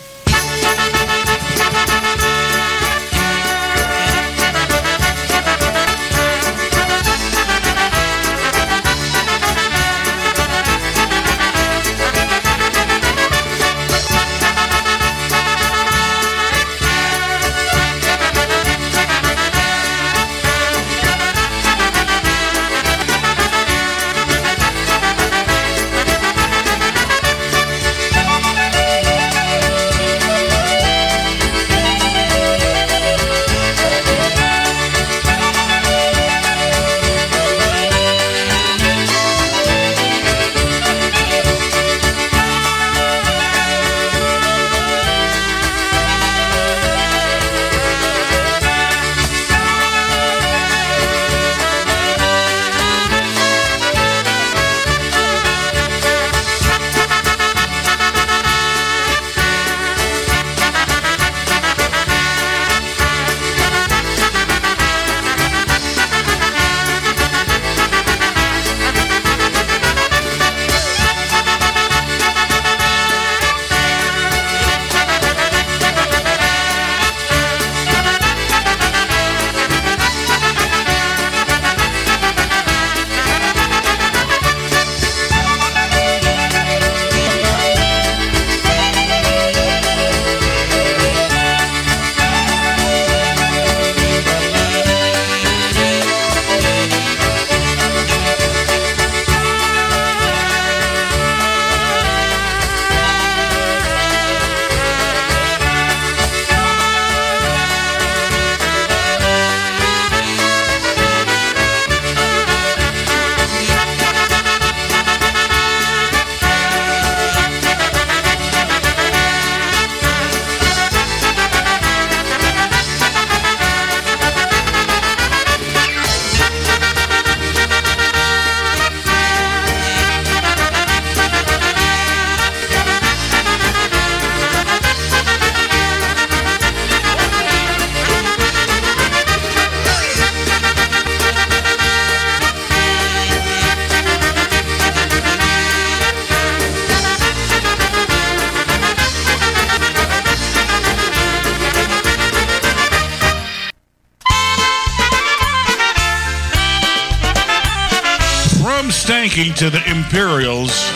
To the Imperials.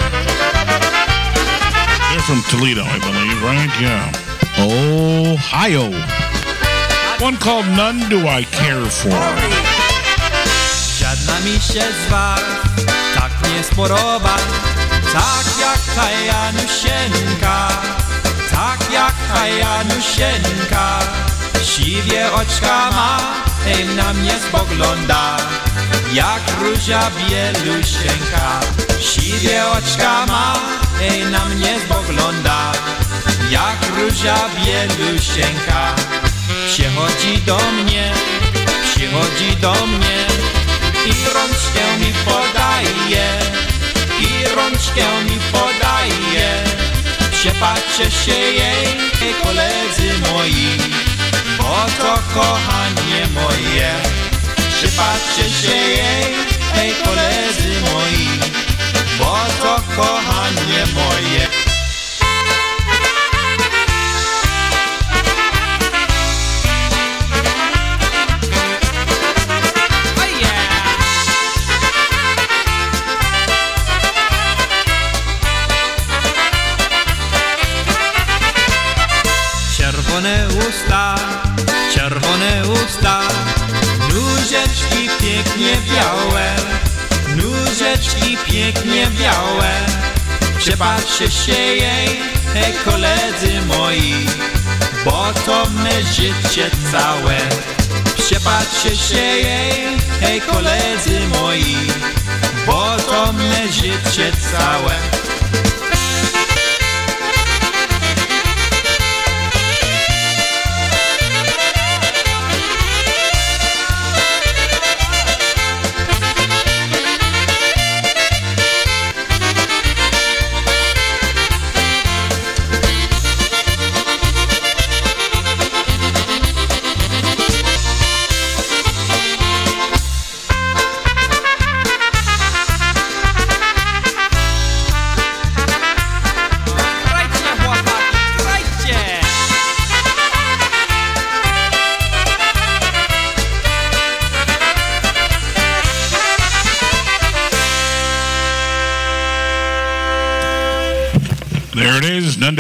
They're from Toledo, I believe, right? Yeah. Ohio. One called None Do I Care For. Żadna mi się z was tak nie spodoba Tak jak ta Janusieńka Tak jak ta Janusieńka Siwie oczka ma, na mnie spogląda Jak róża bielusieńka Siwie oczka ma, ej na mnie spogląda Jak róża bielusieńka Przychodzi do mnie, przychodzi do mnie i rączkę mi podaje, i rączkę mi podaje. Przepatrzę się jej, hej koledzy moi, bo to kochanie moje. Przypatrzę się jej, hej koledzy moi, bo to kochanie moje. Przepatrzcie się jej, hej koledzy moi, bo to me życie całe. Przepatrzcie się jej, hej koledzy moi, bo to me życie całe.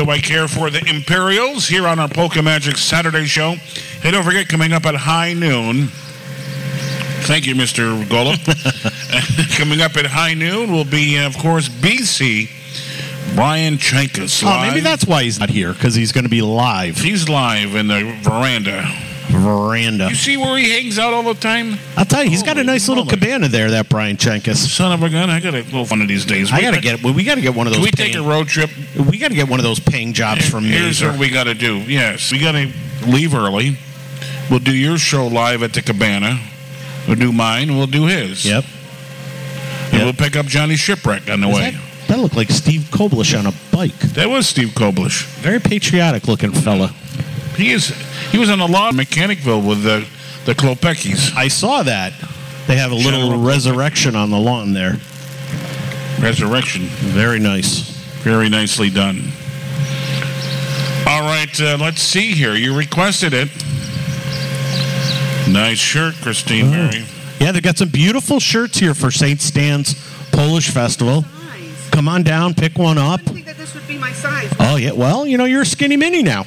Do I care for the Imperials here on our Polka Magic Saturday show. Hey, don't forget, coming up at high noon. Thank you, Mr. Golub. coming up at high noon will be, of course, BC. Brian Chankus. Oh, maybe that's why he's not here because he's going to be live. He's live in the veranda. Veranda. You see where he hangs out all the time? I'll tell you, he's got a nice little cabana there. That Brian Chenkus. Son of a gun! I gotta go one of these days. I We gotta get. We gotta get one of Can those. we take a road trip? We gotta get one of those paying jobs from Here's Mazer. what we got to do. Yes, we got to leave early. We'll do your show live at the cabana. We'll do mine. We'll do his. Yep. And we'll pick up Johnny Shipwreck on the Is way. That, that looked like Steve Koblish on a bike. That was Steve Koblish. Very patriotic looking fella. He is. He was on the lawn in Mechanicville with the the Klopekis. I saw that. They have a little General- resurrection on the lawn there. Resurrection. Very nice. Very nicely done. All right, uh, let's see here. You requested it. Nice shirt, Christine Mary. Yeah, they've got some beautiful shirts here for St. Stan's Polish Festival. Come on down, pick one up. that this would be my size. Oh yeah, well, you know you're a skinny mini now.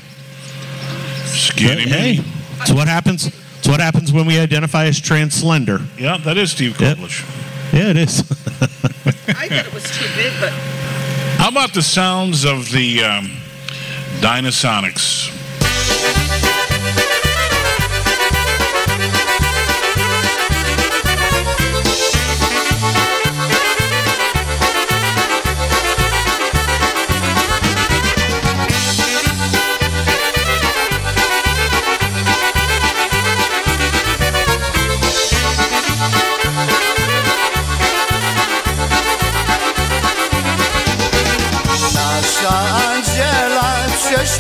Skinny Hey, it's what happens. It's what happens when we identify as trans slender. Yeah, that is Steve Koblish. Yeah, it is. I thought it was too big, but How about the sounds of the um?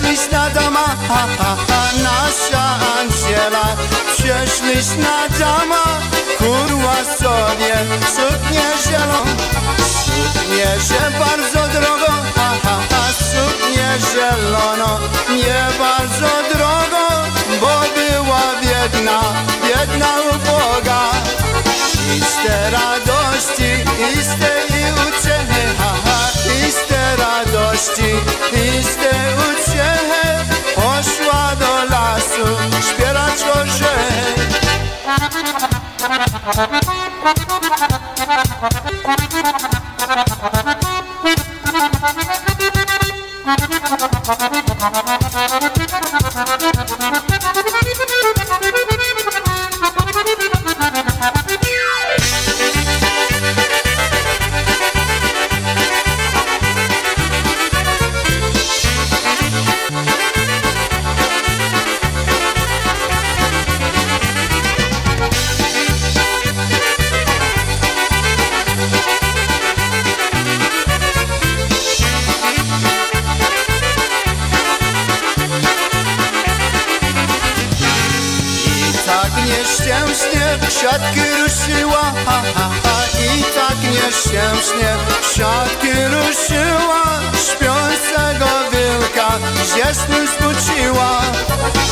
Przeszliś na dama, ha, ha, ha. Nasza Andziela, przeszliś na dama, kurwa sobie suknię zieloną. Suknię, że bardzo drogo, ha, ha, ha. Suknię zielono, nie bardzo drogo, bo była biedna, biedna uboga. Do radości, iste i uciechy, haha, iste radości, iste uciechy. Poszła do lasu, śpiewać orzechy. I siatki ruszyła, ha, ha, ha. I tak nieszczęśnie siatki ruszyła, śpiącego wilka ze snu zbudziła.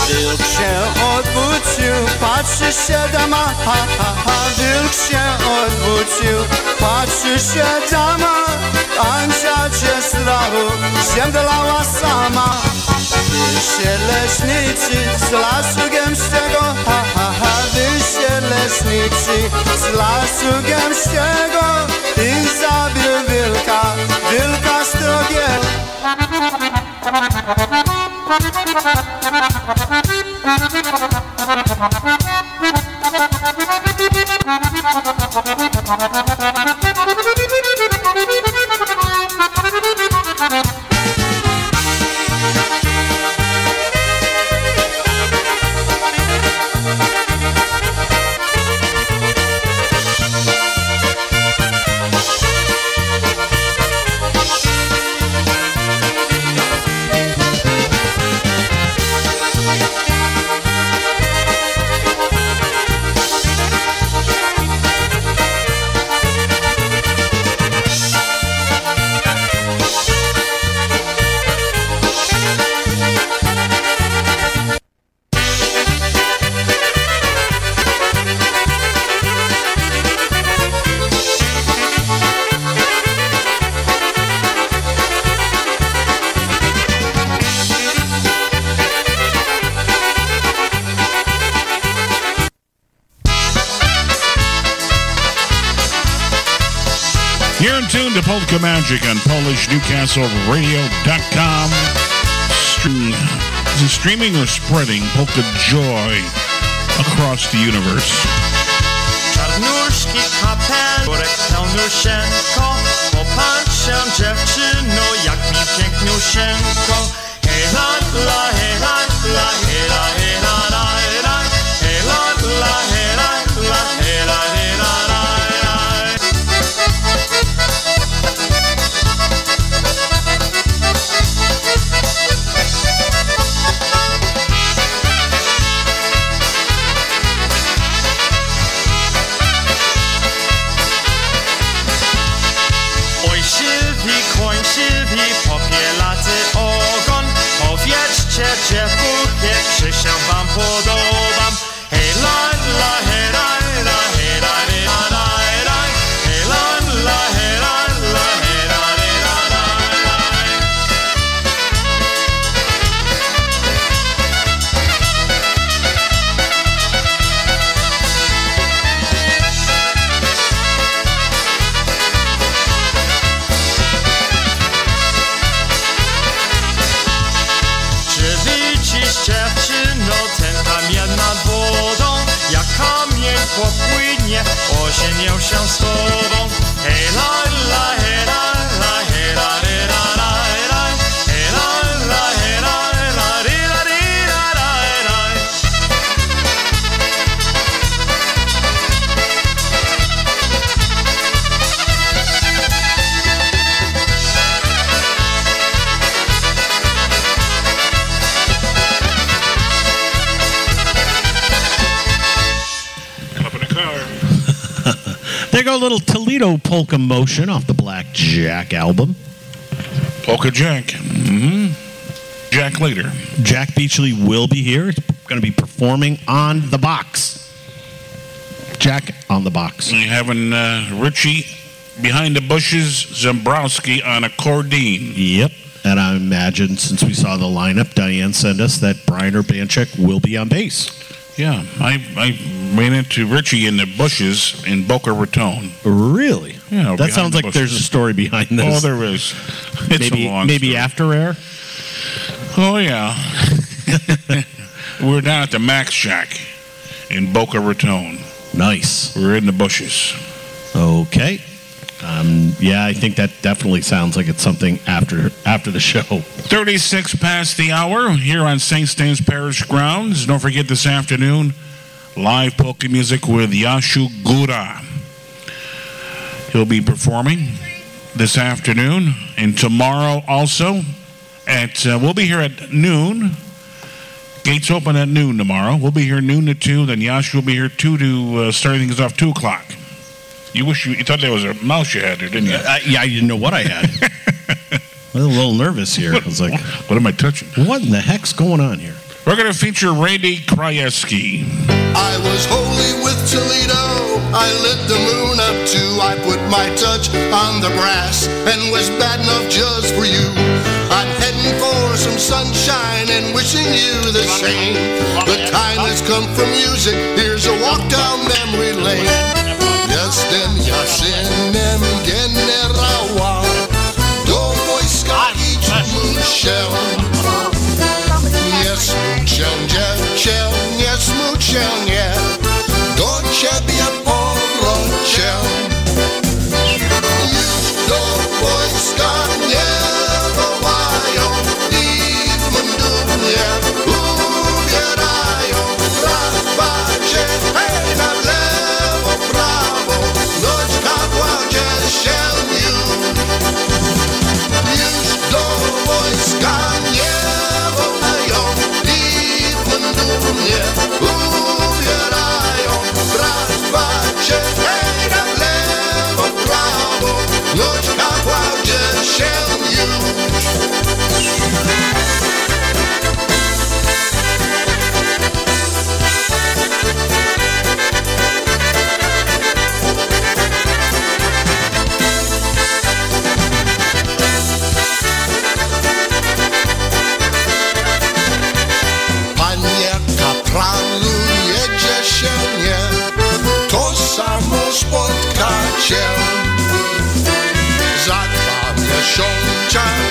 Wilk się odwrócił, patrzy się dama, ha, ha, ha. Wilk się odwrócił, patrzy się dama, Ancia cię strachu, zemdlała sama. Wy się z lasu gęstego, ha, ha, ha. Wy się leśnicy z lasu gęstego i zabił wilka, wilka strogiego. You're Magic on PolishNewcastleRadio.com. Stream, is it streaming or spreading polka joy across the universe. La, la little polka motion off the Black Jack album. Polka Jack. hmm Jack later. Jack Beachley will be here. He's going to be performing on the box. Jack on the box. We having uh, Richie behind the bushes, Zembrowski on accordion. Yep. And I imagine since we saw the lineup, Diane sent us that Brian Urbanchek will be on bass. Yeah, I, I ran into Richie in the bushes in Boca Raton. Really? Yeah, That sounds like there's a story behind this. Oh, there is. It's maybe a long maybe story. after air. Oh yeah. We're down at the Max Shack in Boca Raton. Nice. We're in the bushes. Okay. Um, yeah, I think that definitely sounds like it's something after after the show. 36 past the hour here on St. Stan's Parish grounds. Don't forget this afternoon, live polka music with Yashu Gora. He'll be performing this afternoon and tomorrow also. At uh, we'll be here at noon. Gates open at noon tomorrow. We'll be here noon to two. Then Yashu will be here two to uh, start things off two o'clock. You wish you, you thought there was a mouse you had there, didn't you? Uh, yeah, I didn't know what I had. I'm a little nervous here. I was like, what am I touching? What in the heck's going on here? We're going to feature Randy Krajewski. I was holy with Toledo. I lit the moon up too. I put my touch on the brass and was bad enough just for you. I'm heading for some sunshine and wishing you the same. The time has come for music. Here's a walk down memory lane. Jestem Jasinem generała. Do wojska idź muszę. Nie smuć się, dziecię, nie smuć się, nie. Do ciebie powrócę. Już spotkacie. Za dwa miesiące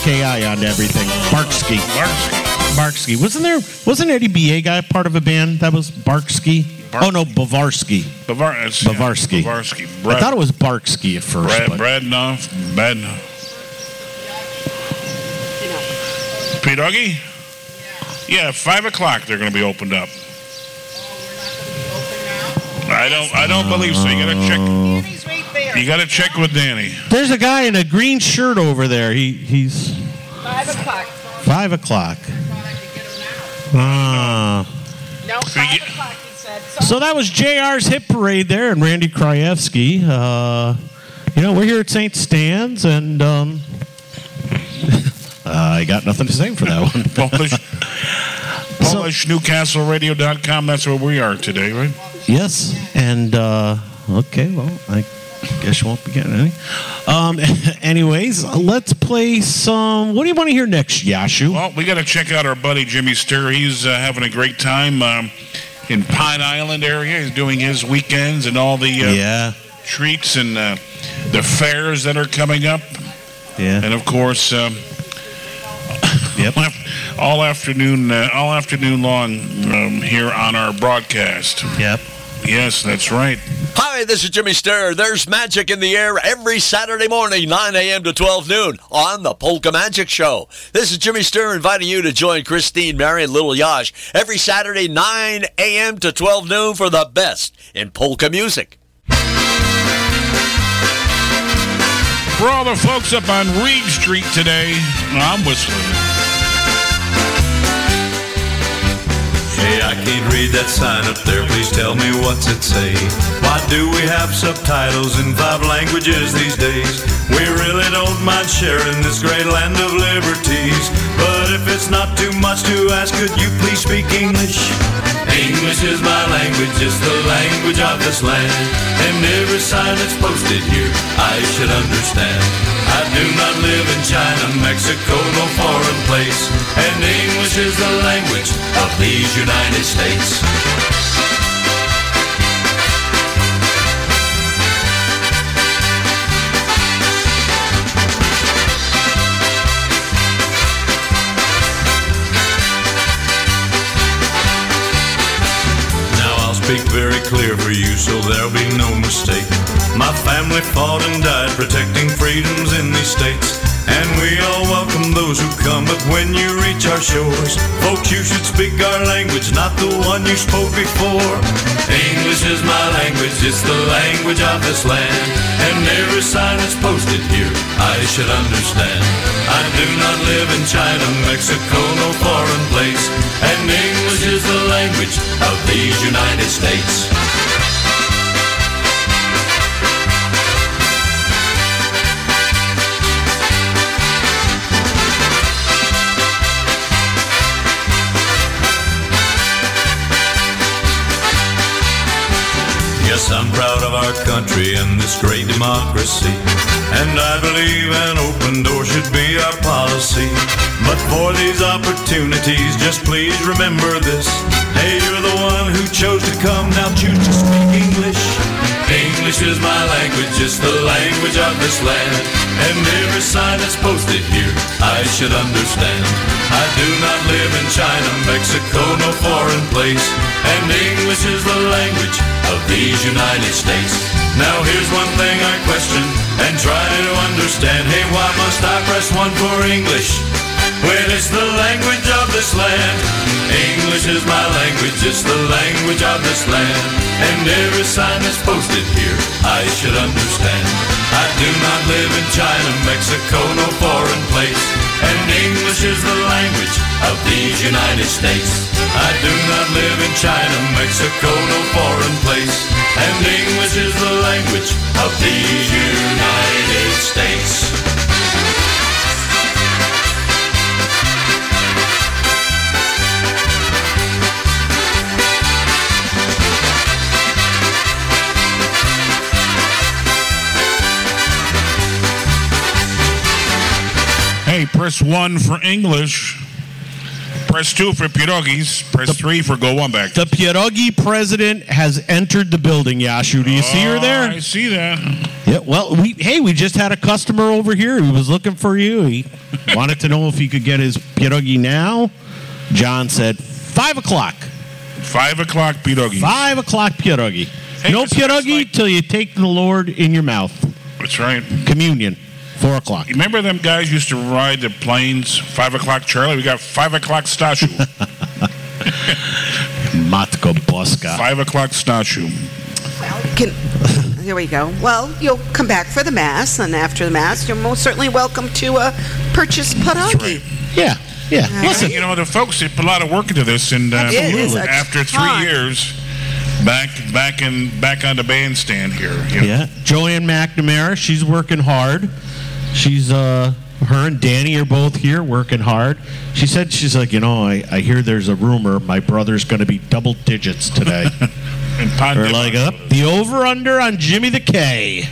SKI onto everything. Barksky. Barksky. Barksky. Wasn't there? Wasn't Eddie B.A. guy part of a band that was Barksky? oh no, Bavarsky. Bavar- it's- uh, yeah, Bavarsky. Bavarsky. I thought it was Barksky at first. Brad, but- Bradnoff, Badnoff. P Doggy? Yeah, five o'clock they're going to be opened up. I don't. I don't believe so. You got to check. Uh. You got to check with Danny. There's a guy in a green shirt over there. He he's Five o'clock. Five o'clock. Ah. No, five o'clock, he said. So that was JR's hit parade there, and Randy Krajewski. Uh, you know, we're here at St. Stan's, and um, I got nothing to say for that one. Polish, PolishNewcastleRadio.com. That's where we are today, right? Yes, and uh, okay, well, I guess you won't be getting any. Um, anyways, let's play some. What do you want to hear next, Yashu? Well, we got to check out our buddy Jimmy Sturr. He's uh, having a great time um, in Pine Island area. He's doing his weekends and all the uh, Yeah. treats and uh, the fairs that are coming up. Yeah. And of course, um, yep. all afternoon, uh, all afternoon long um, here on our broadcast. Yep. Yes, that's right. Hi, this is Jimmy Sturr. There's magic in the air every Saturday morning, 9 a.m. to 12 noon on the Polka Magic Show. This is Jimmy Sturr inviting you to join Christine, Mary, and Little Yash every Saturday, 9 a.m. to 12 noon for the best in polka music. For all the folks up on Reed Street today, I'm whistling. Hey, I can't read that sign up there. Please tell me what's it say. Why do we have subtitles in five languages these days? We really don't mind sharing this great land of liberties. But if it's not too much to ask, could you please speak English? English is my language, it's the language of this land. And every sign that's posted here, I should understand. I do not live in China, Mexico, no foreign place. And English is the language of these United States. Speak very clear for you so there'll be no mistake. My family fought and died protecting freedoms in these states. And we all welcome those who come, but when you reach our shores, folks, you should speak our language, not the one you spoke before. English is my language, it's the language of this land. And every sign that's posted here, I should understand. I do not live in China, Mexico, no foreign place. And English is the language of these United States. Yes, I'm proud of our country and this great democracy. And I believe an open door should be our policy. But for these opportunities, just please remember this. Hey, you're the one who chose to come, now choose to speak English. English is my language, it's the language of this land. And every sign that's posted here, I should understand. I do not live in China, Mexico, no foreign place. And English is the language of these United States. Now here's one thing I question and try to understand. Hey, why must I press one for English? When it's the language of this land. English is my language, it's the language of this land. And every sign that's posted here I should understand. I do not live in China, Mexico, no foreign place. And English is the language of these United States. I do not live in China, Mexico, no foreign place. And English is the language of these United States Hey, press one for English. Press two for pierogies. Press three for go one back. The pierogi president has entered the building, Yashu. Do you see her there? Oh, I see that. Yeah, well, we hey, we just had a customer over here. He was looking for you. He wanted to know if he could get his pierogi now. John said five o'clock. Five o'clock pierogi. Five o'clock pierogi. Hey, no pierogi till you take the Lord in your mouth. That's right. Communion. Four o'clock. You remember them guys used to ride the planes? Five o'clock, Charlie. We got five o'clock Stashu. Matko Boska. five o'clock Stashu. Can, there we go. Well, you'll come back for the mass, and after the mass, you're most certainly welcome to uh, purchase pierogi. Yeah, yeah. Listen, you know the folks they put a lot of work into this, and uh, It is a after three ton. years, back back in back on the bandstand here. you know. Yeah, Joanne McNamara, she's working hard. She's uh her and Danny are both here working hard. She said she's like, you know, I, I hear there's a rumor my brother's going to be double digits today. and We're like up the over under on Jimmy the K.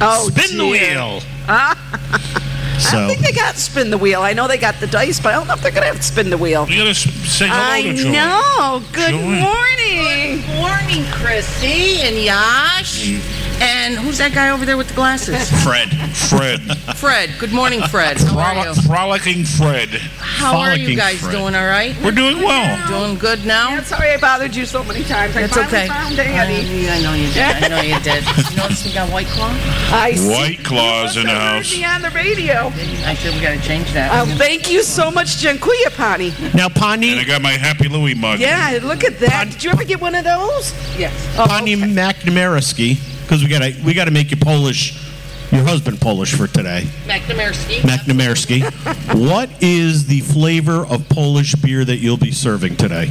Oh, Spin the wheel. I So don't think they got spin the wheel. I know they got the dice, but I don't know if they're gonna have to spin the wheel. You gotta say hello I to Joanne. know. Good Joanne. morning. Good morning, Chrissy and Yash. And who's that guy over there with the glasses? Fred. Fred. Fred. Good morning, Fred. How are you? Frolicking Fred. How are you guys Fred. doing? All right? We're doing well. Doing good now? Yeah, sorry I bothered you so many times. I That's finally okay. found Danny. I, I know you did. I know you did. You notice we got White Claw? I see. White claws in the Heard house. me on the radio. I said we got to change that. Oh, thank you so much, Jankuya Pani. now And Pani I got my Happy Louie mug. Yeah, look at that. Did you ever get one of those? Yes. Pani McNamaraski, because we gotta we gotta make you Polish, your husband Polish for today. McNamarski. McNamarski. what is the flavor of Polish beer that you'll be serving today?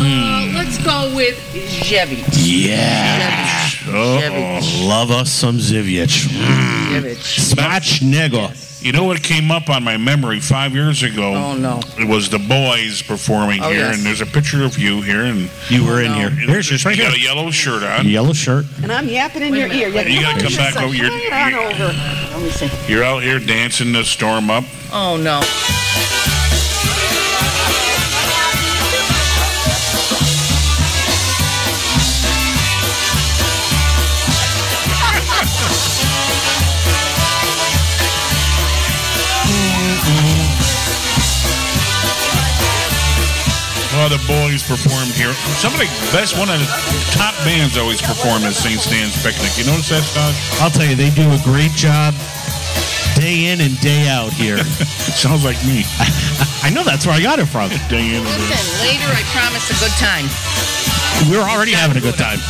Uh, let's go with Żywiec. Yeah. Żywiec. Love us some Żywiec. Mm. Żywiec. Smacznego. You know what came up on my memory five years ago? Oh, no. It was the boys performing Oh, here, yes. and there's a picture of you here, and You were in no. here. There's yours right you got a yellow shirt on. Yellow shirt. And I'm yapping in Wait your ear. wait You gotta come come back over your- slide on over. Let me see. You're out here dancing the storm up. Oh, no. Well, the boys performed here. Some of the best, one of the top bands always perform at St. Stan's Picnic. You notice that, Stosh? I'll tell you, they do a great job day in and day out here. Sounds like me. I know that's where I got it from. Day in and day Listen, later I promise a good time. We're already having a good time.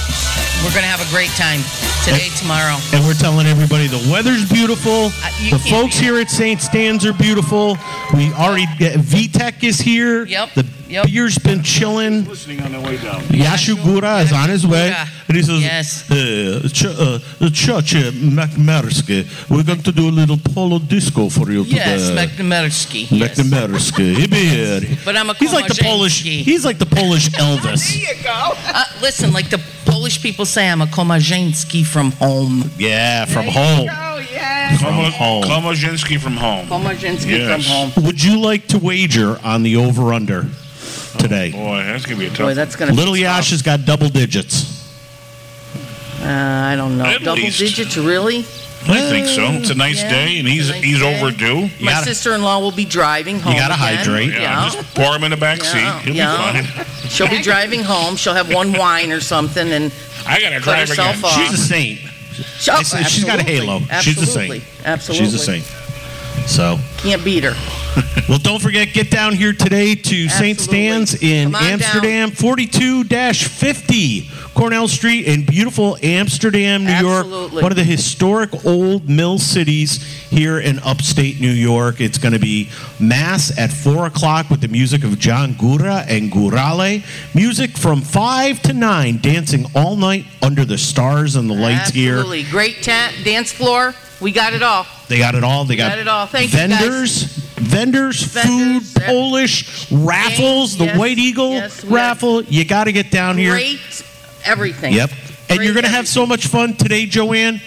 We're going to have a great time today, tomorrow. And we're telling everybody the weather's beautiful. Uh, the folks here at St. Stan's are beautiful. We already Vitek is here. Yep, The yep. beer's been chilling. Listening on the way down. Yashu Gora is on his way. Gora. And he says, Yes. uh, ch- uh, the church McMarsky, we're going to do a little polo disco for you Yes, today. McNamarski. Yes. McNamarski. He be here. But I'm a He's like the Polish. He's like the Polish Elvis. There you go. Uh, listen, like the Polish people say, I'm a Komarzyński from home. Yeah, from Oh, home. yeah. From home. Klomozinski from home. Komarzyński Yes. from home. Would you like to wager on the over/under today? Boy, that's gonna be a tough. Boy, that's going to Little Yash has got double digits. Uh, I don't know. At Double least. digits, really? I think so. It's a nice Yeah, day, and he's nice he's day. overdue. My sister-in-law will be driving home. You gotta again. hydrate. Yeah, Yeah. just pour him in the back seat. He'll yeah. be fine. She'll be driving home. She'll have one wine or something, and I gotta cut drive herself again. off. She's a saint. She- oh, I said she's got a halo. absolutely. She's a Absolutely. saint. Absolutely. She's a saint. So, Can't beat her. well, don't forget, get down here today to St. Stan's in Amsterdam, 42 50 Cornell Street in beautiful Amsterdam, New York. Absolutely. One of the historic old mill cities here in upstate New York. It's going to be Mass at 4 o'clock with the music of John Gora and Gorale. Music from 5 to 9, dancing all night under the stars and the lights here. Absolutely. Great ta- dance floor. We got it all. They got it all. They got, Got it all. Thank you, guys. vendors, vendors, food, Polish raffles, the yes, White Eagle yes, we have raffle. You got to get down here. Great everything. Yep. And Great you're going to have so much fun today, Joanne.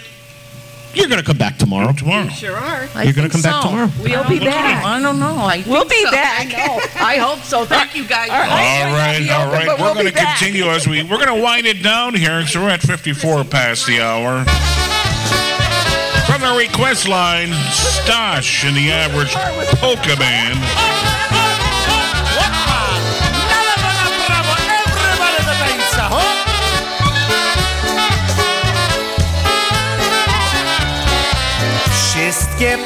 You're going to come back tomorrow. Tomorrow. Sure are. You're gonna come back tomorrow. We'll be back. I don't know. I We'll be so. back. I know. I hope so. Thank you guys. All right, all right. We're going to continue as we we're going to wind it down here. So we're at 54 past the hour. The request line, Stosh and the average polka band. Wszystkie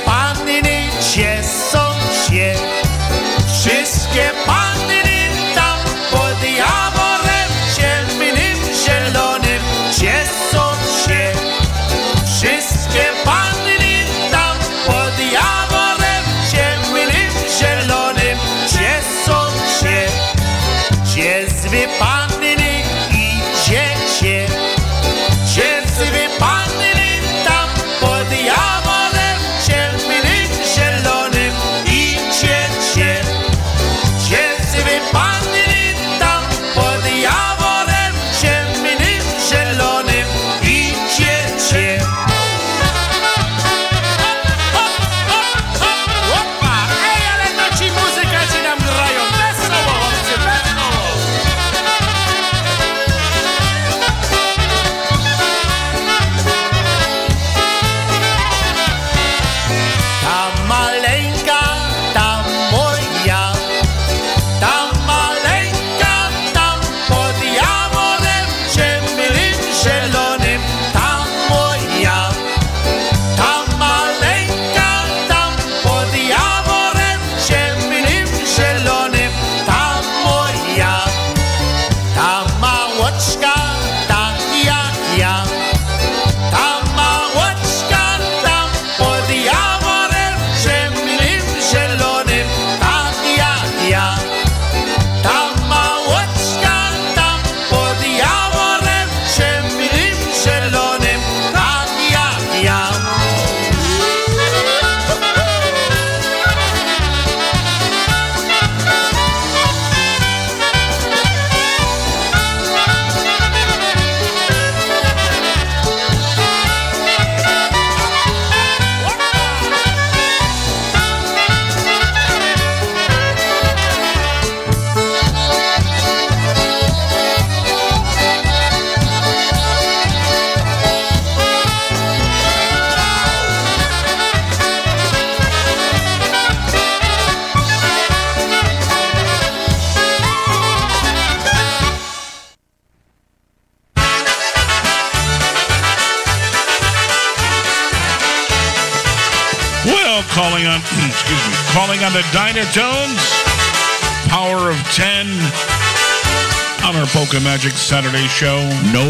Magic Saturday show. No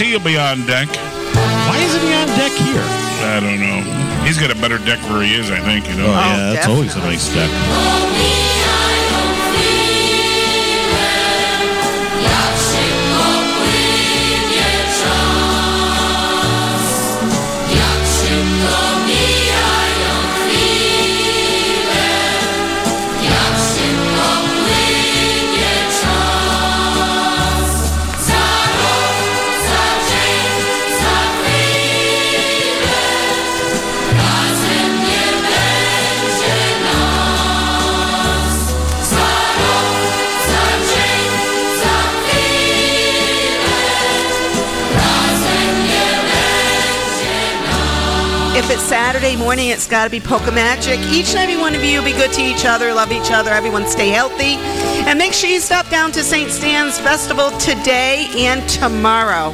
here. BC will be on deck. Why isn't he on deck here? I don't know. He's got a better deck where he is, I think. You know. Oh, yeah, that's oh, always a nice deck. It's Saturday morning, it's got to be Polka Magic. Each and every one of you be good to each other, love each other, everyone stay healthy. And make sure you stop down to St. Stan's Festival today and tomorrow.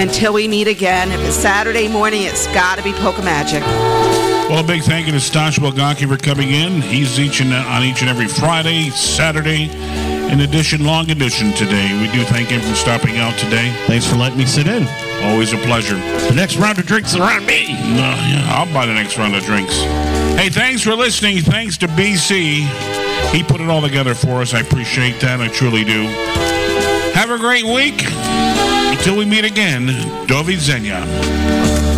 Until we meet again, if it's Saturday morning, it's got to be Polka Magic. Well, a big thank you to Stash Wilgocki for coming in. He's each and uh, on each and every Friday, Saturday, in addition, long edition today. We do thank him for stopping out today. Thanks for letting me sit in. Always a pleasure. The next round of drinks is around me. No, yeah, I'll buy the next round of drinks. Hey, thanks for listening. Thanks to BC. He put it all together for us. I appreciate that. I truly do. Have a great week. Until we meet again, Do widzenia.